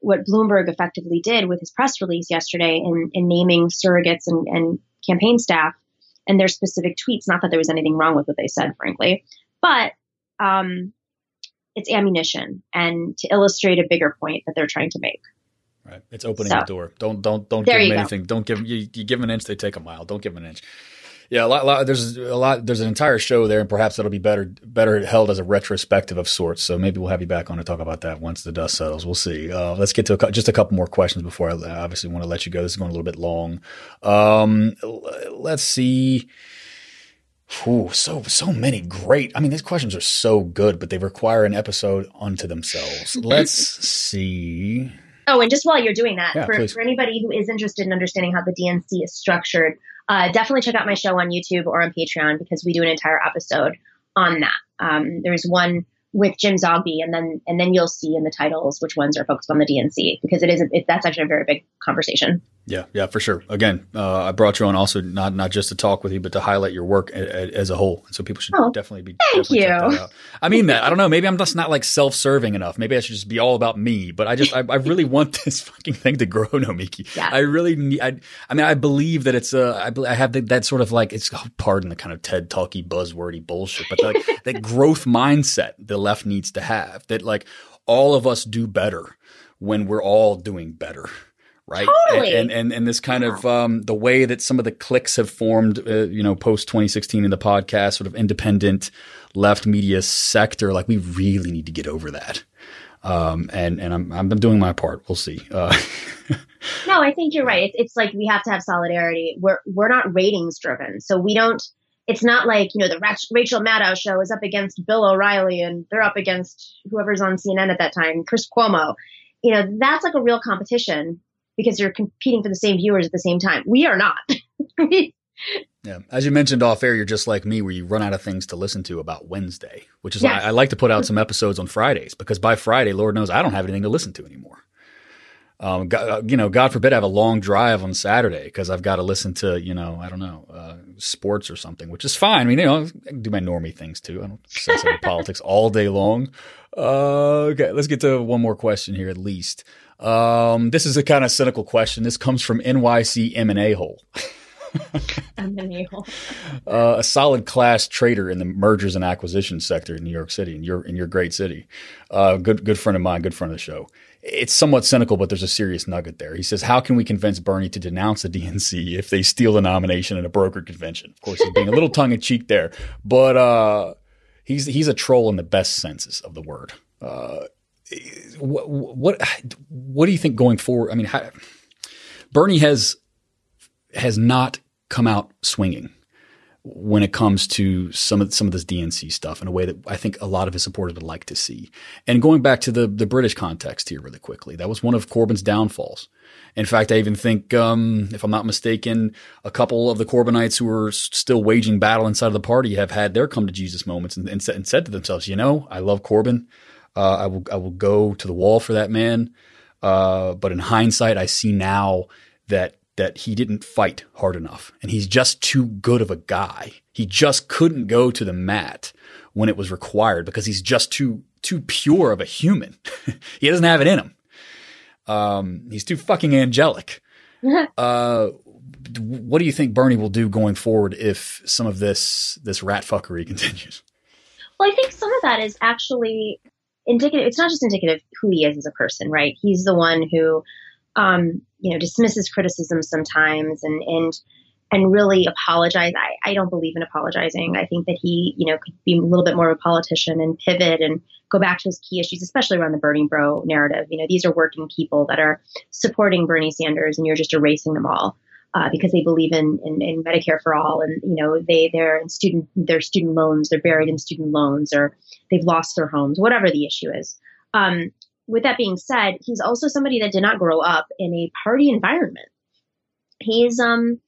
what Bloomberg effectively did with his press release yesterday in, in naming surrogates and, and campaign staff and their specific tweets. Not that there was anything wrong with what they said, frankly, but um, it's ammunition and to illustrate a bigger point that they're trying to make. Right. It's opening so, the door. Don't don't don't give them anything. Go. Don't give you, you give them an inch, they take a mile. Don't give them an inch. Yeah, a lot, lot, There's a lot. There's an entire show there, and perhaps that'll be better better held as a retrospective of sorts. So maybe we'll have you back on to talk about that once the dust settles. We'll see. Uh, let's get to a, just a couple more questions before I obviously want to let you go. This is going a little bit long. Um, let's see. Ooh, so so many great. I mean, these questions are so good, but they require an episode unto themselves. Let's see. Oh, and just while you're doing that, yeah, for, for anybody who is interested in understanding how the DNC is structured, uh, definitely check out my show on YouTube or on Patreon because we do an entire episode on that. Um, there's one with Jim Zogby, and then and then you'll see in the titles which ones are focused on the DNC because it is a, it, that's actually a very big conversation. Yeah, yeah, for sure. Again, uh, I brought you on also not not just to talk with you, but to highlight your work a, a, as a whole. So people should oh, definitely be. Thank definitely you. I mean that. I don't know. Maybe I'm just not like self-serving enough. Maybe I should just be all about me. But I just I, I really want this fucking thing to grow, Nomiki. Yeah. I really need. I, I mean, I believe that it's a. I, I have the, that sort of like it's oh, pardon the kind of TED talky buzzwordy bullshit, but like that growth mindset the left needs to have. That like all of us do better when we're all doing better right? Totally. And, and and this kind yeah. of um, the way that some of the cliques have formed, uh, you know, post 2016 in the podcast, sort of independent left media sector. Like we really need to get over that. Um, and and I'm I'm doing my part. We'll see. Uh, no, I think you're right. It's, it's like we have to have solidarity. We're we're not ratings driven, so we don't. It's not like you know the Rachel Maddow show is up against Bill O'Reilly and they're up against whoever's on CNN at that time, Chris Cuomo. You know that's like a real competition because you're competing for the same viewers at the same time. We are not. yeah. As you mentioned off air, you're just like me where you run out of things to listen to about Wednesday, which is yes. why I like to put out some episodes on Fridays because by Friday, Lord knows I don't have anything to listen to anymore. Um, God, uh, you know, God forbid I have a long drive on Saturday because I've got to listen to, you know, I don't know, uh, sports or something, which is fine. I mean, you know, I do my normie things too. I don't say politics all day long. Uh, okay, let's get to one more question here at least. Um, this is a kind of cynical question. This comes from NYC M&A hole. Uh, a solid class trader in the mergers and acquisitions sector in New York City, in your in your great city. Uh, good good friend of mine, good friend of the show. It's somewhat cynical, but there's a serious nugget there. He says, "How can we convince Bernie to denounce the DNC if they steal the nomination in a broker convention?" Of course, he's being a little tongue in cheek there, but uh, he's he's a troll in the best senses of the word. Uh, what, what what do you think going forward? I mean, how, Bernie has has not come out swinging when it comes to some of some of this DNC stuff in a way that I think a lot of his supporters would like to see. And going back to the the British context here, really quickly, that was one of Corbyn's downfalls. In fact, I even think, um, if I'm not mistaken, a couple of the Corbynites who are still waging battle inside of the party have had their come to Jesus moments and, and, and said to themselves, "You know, I love Corbyn. Uh, I will I will go to the wall for that man. Uh, but in hindsight, I see now that that he didn't fight hard enough, and he's just too good of a guy. He just couldn't go to the mat when it was required because he's just too too pure of a human. he doesn't have it in him. Um, he's too fucking angelic. uh, what do you think Bernie will do going forward if some of this this rat fuckery continues? Well, I think some of that is actually indicative. It's not just indicative who he is as a person, right? He's the one who, um, you know, dismisses criticism sometimes and and and really apologize. I, I don't believe in apologizing. I think that he, you know, could be a little bit more of a politician and pivot and go back to his key issues, especially around the Bernie bro narrative. You know, these are working people that are supporting Bernie Sanders and you're just erasing them all. Uh, because they believe in, in, in Medicare for all, and you know they they're in student their student loans, they're buried in student loans, or they've lost their homes, whatever the issue is. Um, with that being said, he's also somebody that did not grow up in a party environment. He's um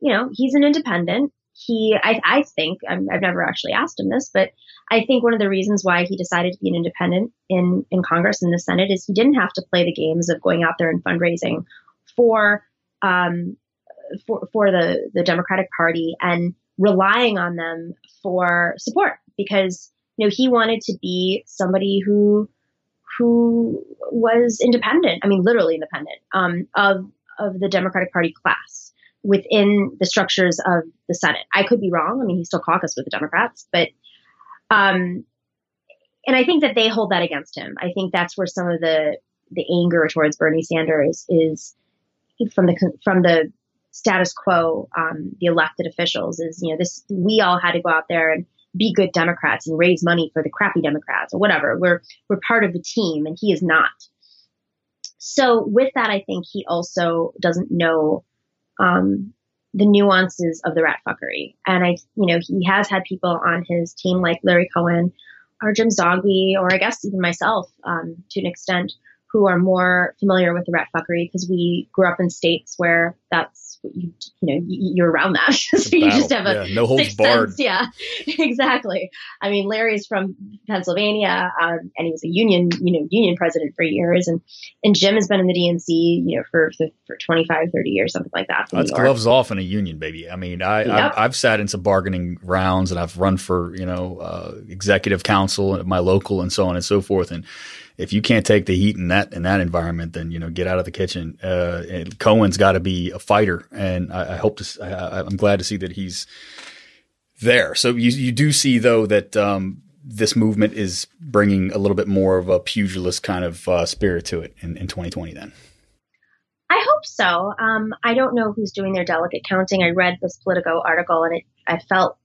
you know, he's an independent. He, I, I think, i have never actually asked him this, but I think one of the reasons why he decided to be an independent in, in Congress and the Senate is he didn't have to play the games of going out there and fundraising for, um, for, for the, the Democratic Party and relying on them for support because, you know, he wanted to be somebody who, who was independent. I mean, literally independent, um, of, of the Democratic Party class within the structures of the Senate. I could be wrong. I mean, he still caucused with the Democrats, but um, and I think that they hold that against him. I think that's where some of the the anger towards Bernie Sanders is from the from the status quo, um, the elected officials is you know this we all had to go out there and be good Democrats and raise money for the crappy Democrats or whatever. We're we're part of the team, and he is not. So with that, I think he also doesn't know um, the nuances of the rat fuckery. And I, you know, he has had people on his team like Larry Cohen or Jim Zogby, or I guess even myself um, to an extent, who are more familiar with the rat fuckery because we grew up in states where that's you, you know you're around that. So you just have a yeah, no holds barred sense. yeah exactly. I mean larry's from pennsylvania um, and he was a union you know union president for years and and jim has been in the dnc you know for for 25 30 years something like that that's gloves off in a union baby. I mean i yep. I've, I've, sat in some bargaining rounds and i've run for you know uh, executive council at my local and so on and so forth and if you can't take the heat in that in that environment, then you know get out of the kitchen. Uh, Cohen's got to be a fighter, and I, I hope to. I, am glad to see that he's there. So you you do see though that um, this movement is bringing a little bit more of a pugilist kind of uh, spirit to it in, in 2020. Then. I hope so. Um, I don't know who's doing their delegate counting. I read this Politico article, and it I felt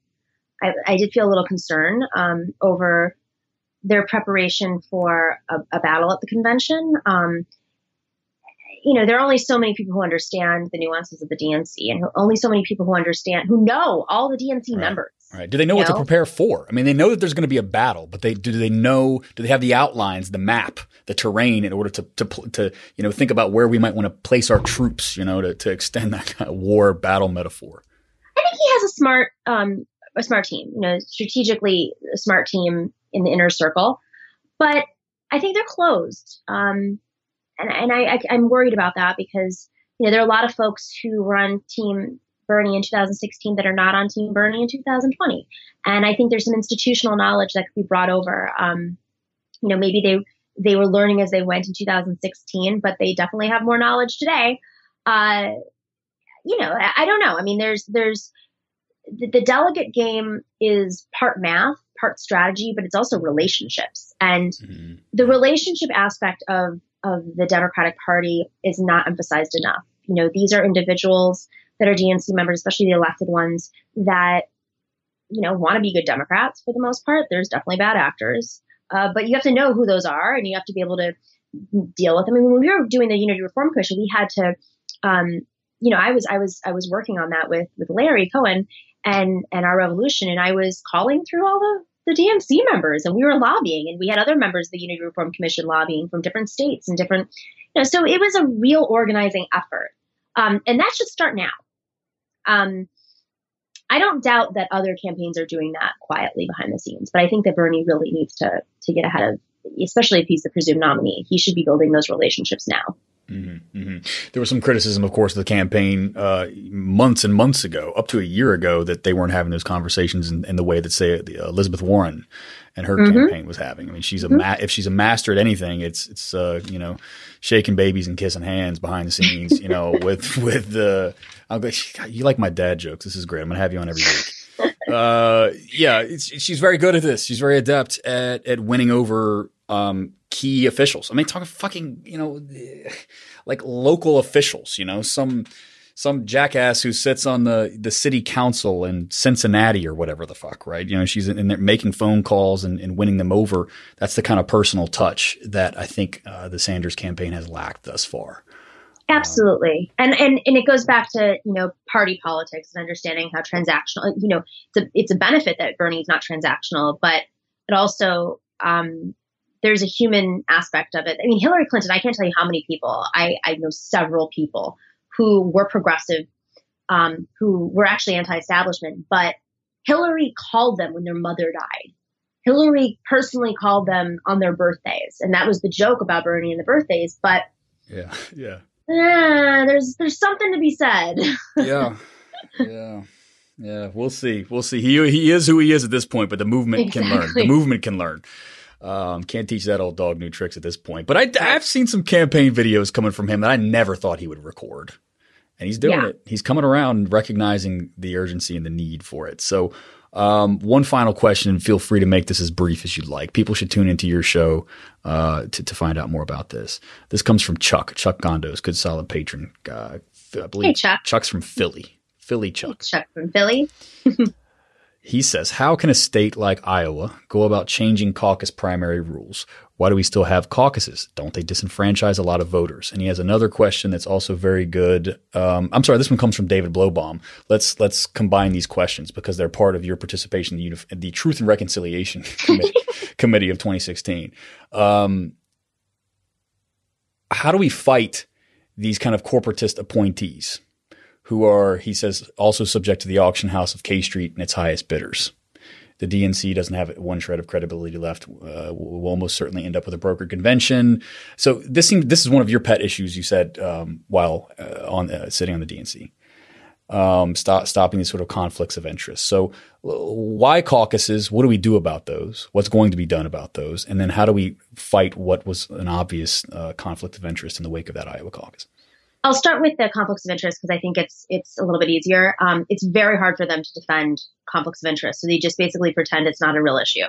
I, I did feel a little concern um, over their preparation for a, a battle at the convention. Um, you know, there are only so many people who understand the nuances of the DNC, and who, only so many people who understand, who know all the DNC right. members. Right? Do they know what know? to prepare for? I mean, they know that there's going to be a battle, but they do they know? Do they have the outlines, the map, the terrain, in order to to to you know think about where we might want to place our troops? You know, to to extend that kind of war battle metaphor. I think he has a smart um, a smart team. You know, strategically a smart team in the inner circle. But I think they're closed. Um, and and I, I, am worried about that because, you know, there are a lot of folks who run Team Bernie in 2016 that are not on Team Bernie in 2020. And I think there's some institutional knowledge that could be brought over. Um, you know, maybe they, they were learning as they went in 2016, but they definitely have more knowledge today. Uh, you know, I, I don't know. I mean, there's, there's, the, the delegate game is part math part strategy, but it's also relationships. And mm-hmm. the relationship aspect of, of the Democratic Party is not emphasized enough. You know, these are individuals that are DNC members, especially the elected ones, that, you know, want to be good Democrats for the most part. There's definitely bad actors. Uh, but you have to know who those are and you have to be able to deal with them. I mean, when we were doing the Unity Reform Commission, we had to, um, you know, I was, I was, I was working on that with, with Larry Cohen and, and our revolution. And I was calling through all the the DNC members and we were lobbying and we had other members of the Unity Reform Commission lobbying from different states and different, you know, so it was a real organizing effort. Um, and that should start now. Um, I don't doubt that other campaigns are doing that quietly behind the scenes, but I think that Bernie really needs to to get ahead of, especially if he's the presumed nominee. He should be building those relationships now. Mm-hmm, mm-hmm. There was some criticism, of course, of the campaign uh, months and months ago, up to a year ago, that they weren't having those conversations in, in the way that, say, Elizabeth Warren and her mm-hmm. campaign was having. I mean, she's a mm-hmm. ma- if she's a master at anything, it's it's uh, you know shaking babies and kissing hands behind the scenes. You know, with with the uh, you like my dad jokes. This is great. I'm gonna have you on every week. Uh, yeah, she's very good at this. She's very adept at at winning over um, key officials. I mean, talking fucking, you know, like local officials, you know, some some jackass who sits on the the city council in Cincinnati or whatever the fuck, right? You know, she's in there making phone calls and, and winning them over. That's the kind of personal touch that I think uh, the Sanders campaign has lacked thus far. Absolutely, and and and it goes back to you know party politics and understanding how transactional. You know, it's a it's a benefit that Bernie's not transactional, but it also um, there's a human aspect of it. I mean, Hillary Clinton, I can't tell you how many people, I, I know several people who were progressive, um, who were actually anti establishment, but Hillary called them when their mother died. Hillary personally called them on their birthdays. And that was the joke about Bernie and the birthdays. But yeah, yeah. Eh, there's there's something to be said. yeah. Yeah. Yeah, we'll see. We'll see. He he is who he is at this point, but the movement exactly. can learn. The movement can learn. Um, can't teach that old dog new tricks at this point. But I, have seen some campaign videos coming from him that I never thought he would record. And he's doing yeah. it. He's coming around recognizing the urgency and the need for it. So, um, one final question. Feel free to make this as brief as you'd like. People should tune into your show uh, to, to find out more about this. This comes from Chuck. Chuck Gondos, good solid patron. Uh, I believe hey, Chuck. Chuck's from Philly. Philly Chuck. Chuck from Philly. He says, How can a state like Iowa go about changing caucus primary rules? Why do we still have caucuses? Don't they disenfranchise a lot of voters? And he has another question that's also very good. Um, I'm sorry, this one comes from David Blowbaum. Let's let's combine these questions because they're part of your participation in the, Unif- the Truth and Reconciliation Committee, Committee of 2016. Um, how do we fight these kind of corporatist appointees? Who are, he says, also subject to the auction house of K Street and its highest bidders. The DNC doesn't have one shred of credibility left. Uh, we'll almost certainly end up with a broker convention. So this seems this is one of your pet issues. You said um, while uh, on uh, sitting on the DNC, um, stop, stopping these sort of conflicts of interest. So why caucuses? What do we do about those? What's going to be done about those? And then how do we fight what was an obvious uh, conflict of interest in the wake of that Iowa caucus? I'll start with the conflicts of interest because I think it's it's a little bit easier. Um, it's very hard for them to defend conflicts of interest, so they just basically pretend it's not a real issue,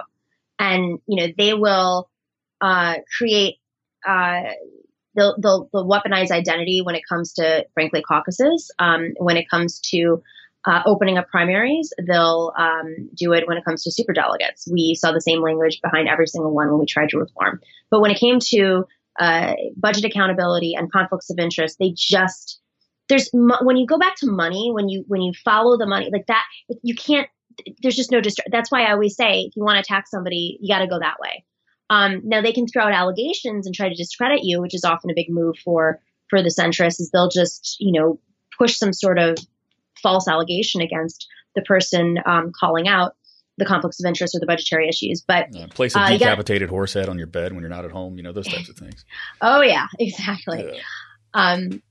and you know they will uh, create uh, they'll, they'll, they'll weaponize identity when it comes to frankly caucuses. Um, when it comes to uh, opening up primaries, they'll um, do it when it comes to super delegates. We saw the same language behind every single one when we tried to reform. But when it came to uh, budget accountability and conflicts of interest they just there's when you go back to money when you when you follow the money like that you can't there's just no dist- that's why i always say if you want to attack somebody you got to go that way. Um, now they can throw out allegations and try to discredit you which is often a big move for for the centrists is they'll just you know push some sort of false allegation against the person um, calling out the conflicts of interest or the budgetary issues. But yeah, place a uh, decapitated got, horse head on your bed when you're not at home. You know those types of things. oh yeah, exactly. Yeah. Um,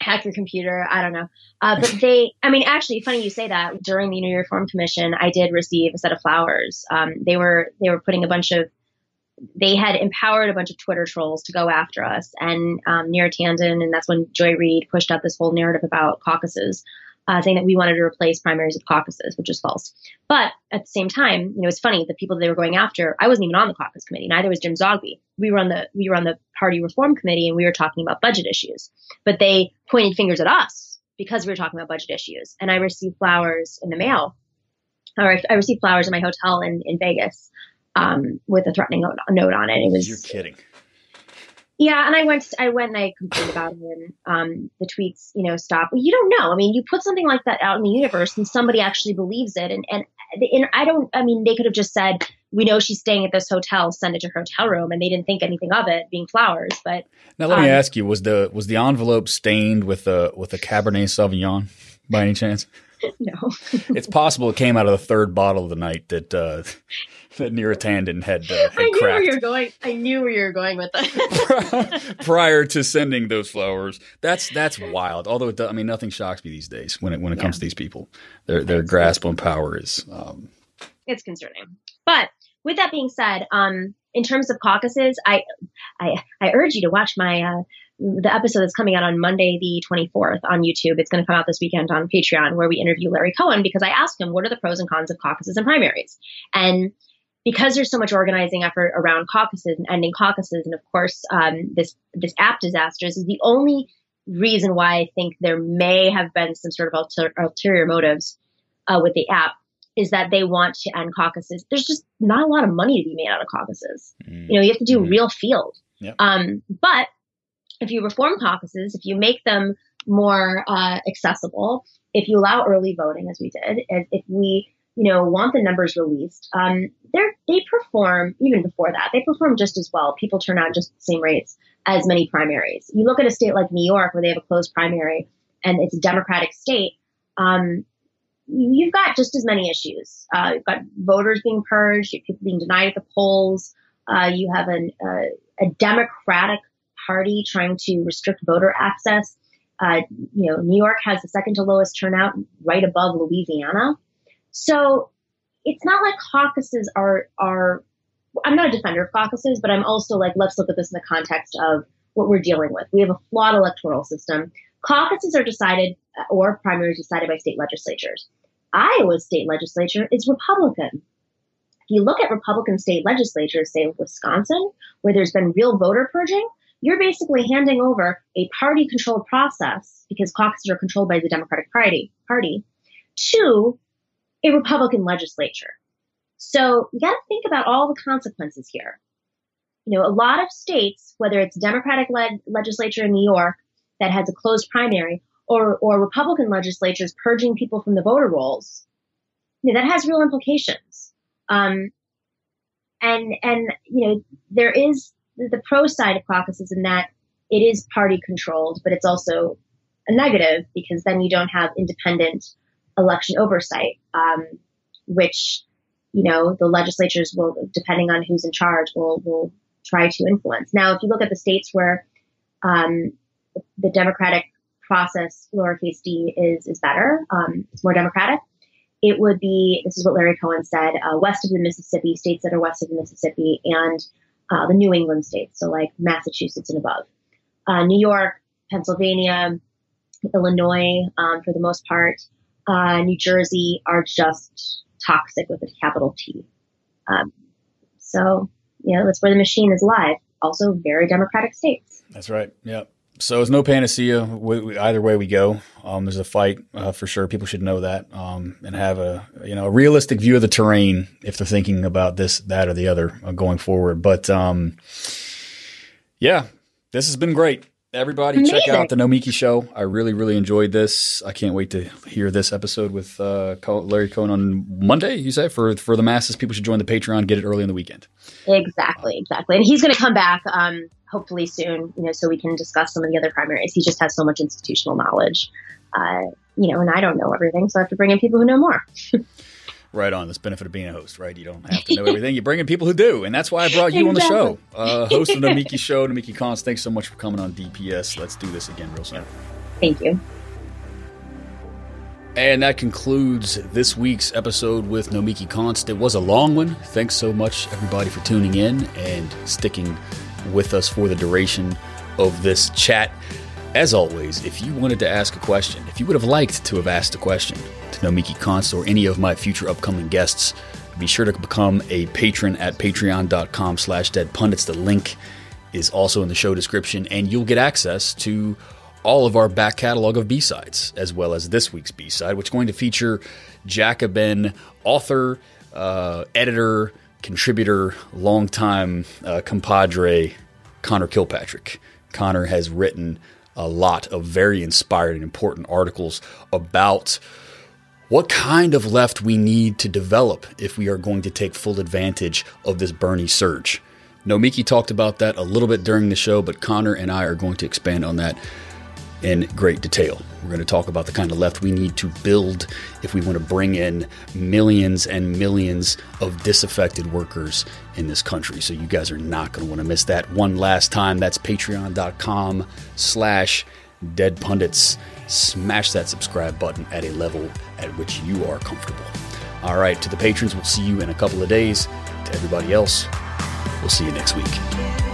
hack your computer. I don't know. Uh, but they, I mean, actually, funny you say that. During the New Reform Commission, I did receive a set of flowers. Um, they were they were putting a bunch of they had empowered a bunch of Twitter trolls to go after us, and um, Neera Tanden, and that's when Joy Reid pushed out this whole narrative about caucuses uh, saying that we wanted to replace primaries with caucuses, which is false. But at the same time, you know, it's funny the people that they were going after. I wasn't even on the caucus committee. Neither was Jim Zogby. We were on the we were on the party reform committee, and we were talking about budget issues. But they pointed fingers at us because we were talking about budget issues. And I received flowers in the mail, or I received flowers in my hotel in in Vegas um, with a threatening note on it. It was you're kidding. Yeah, and I went, I went and I complained about him. Um, the tweets, you know, stop. You don't know. I mean, you put something like that out in the universe, and somebody actually believes it. And and, and I don't. I mean, they could have just said, "We know she's staying at this hotel. Send it to her hotel room," and they didn't think anything of it being flowers. But now, let um, me ask you: was the was the envelope stained with a with a Cabernet Sauvignon by any chance? no. it's possible it came out of the third bottle of the night that uh, that Neera Tanden had, uh, had I knew where you're going. I knew where you're going with that. prior to sending those flowers. That's that's wild. Although it does, I mean, nothing shocks me these days when it when it comes to these people. Their their grasp on power is. Um, it's concerning. But with that being said, um, in terms of caucuses, I, I, I urge you to watch my uh, the episode that's coming out on Monday, the 24th, on YouTube. It's going to come out this weekend on Patreon, where we interview Larry Cohen because I asked him what are the pros and cons of caucuses and primaries, and because there's so much organizing effort around caucuses and ending caucuses, and of course um, this this app disasters is the only reason why I think there may have been some sort of alter- ulterior motives uh, with the app is that they want to end caucuses. There's just not a lot of money to be made out of caucuses. mm, You know, you have to do Mhm. real field. Yep. Um, but if you reform caucuses, if you make them more uh, accessible, if you allow early voting, as we did, if, if we you know want the numbers released, um, they perform even before that. They perform just as well. People turn out just the same rates as many primaries. You look at a state like New York, where they have a closed primary and it's a Democratic state. Um, you- you've got just as many issues. Uh, you've got voters being purged, people being denied at the polls. Uh, you have an, uh, a Democratic Party trying to restrict voter access. Uh, you know, New York has the second to lowest turnout, right above Louisiana. So it's not like caucuses are are. I'm not a defender of caucuses, but I'm also like, let's look at this in the context of what we're dealing with. We have a flawed electoral system. Caucuses are decided, uh, or primaries decided by state legislatures. Iowa's state legislature is Republican. If you look at Republican state legislatures, say Wisconsin, where there's been real voter purging, you're basically handing over a party controlled process because caucuses are controlled by the Democratic Party, party to a Republican legislature. So you got to think about all the consequences here. You know, a lot of states, whether it's Democratic led legislature in New York that has a closed primary or, or Republican legislatures purging people from the voter rolls, you know, that has real implications. Um, and, and, you know, there is the, pro side of caucuses is in that it is party controlled, but it's also a negative because then you don't have independent election oversight, um, which, you know, the legislatures will, depending on who's in charge, will, will try to influence. Now, if you look at the states where, um, the Democratic process, lowercase d, is is better. Um, it's more democratic. It would be this is what Larry Cohen said: uh, west of the Mississippi, states that are west of the Mississippi, and uh, the New England states, so like Massachusetts and above, uh, New York, Pennsylvania, Illinois, um, for the most part, uh, New Jersey are just toxic with a capital T. Um, so know that's where the machine is live. Also, very democratic states. That's right. Yeah. So it's no panacea. Either way we go, um, there's a fight uh, for sure. People should know that um, and have a you know a realistic view of the terrain if they're thinking about this, that, or the other uh, going forward. But um, yeah, this has been great. Everybody, check out the Nomiki Show. I really, really enjoyed this. I can't wait to hear this episode with uh, Larry Cohen on Monday. You say for for the masses, people should join the Patreon, get it early in the weekend. Exactly, exactly. And he's going to come back, um, hopefully soon, you know, so we can discuss some of the other primaries. He just has so much institutional knowledge, uh, you know, and I don't know everything, so I have to bring in people who know more. Right on. That's the benefit of being a host, right? You don't have to know everything. You bring in people who do, and that's why I brought you on the show. Uh, host of the Nomiki Show, Nomiki Const. Thanks so much for coming on DPS. Let's do this again real soon. Thank you. And that concludes this week's episode with Nomiki Const. It was a long one. Thanks so much, everybody, for tuning in and sticking with us for the duration of this chat. As always, if you wanted to ask a question, if you would have liked to have asked a question Nomiki Const or any of my future upcoming guests, be sure to become a patron at patreon.com slash dead pundits. The link is also in the show description, and you'll get access to all of our back catalog of B-sides, as well as this week's B-side, which is going to feature Jacobin author, uh, editor, contributor, longtime uh, compadre, Connor Kilpatrick. Connor has written a lot of very inspired and important articles about what kind of left we need to develop if we are going to take full advantage of this Bernie surge. Nomiki talked about that a little bit during the show, but Connor and I are going to expand on that in great detail. We're going to talk about the kind of left we need to build if we want to bring in millions and millions of disaffected workers in this country. So you guys are not going to want to miss that one last time. That's patreon.com slash dead pundits. Smash that subscribe button at a level at which you are comfortable. All right, to the patrons, we'll see you in a couple of days. To everybody else, we'll see you next week.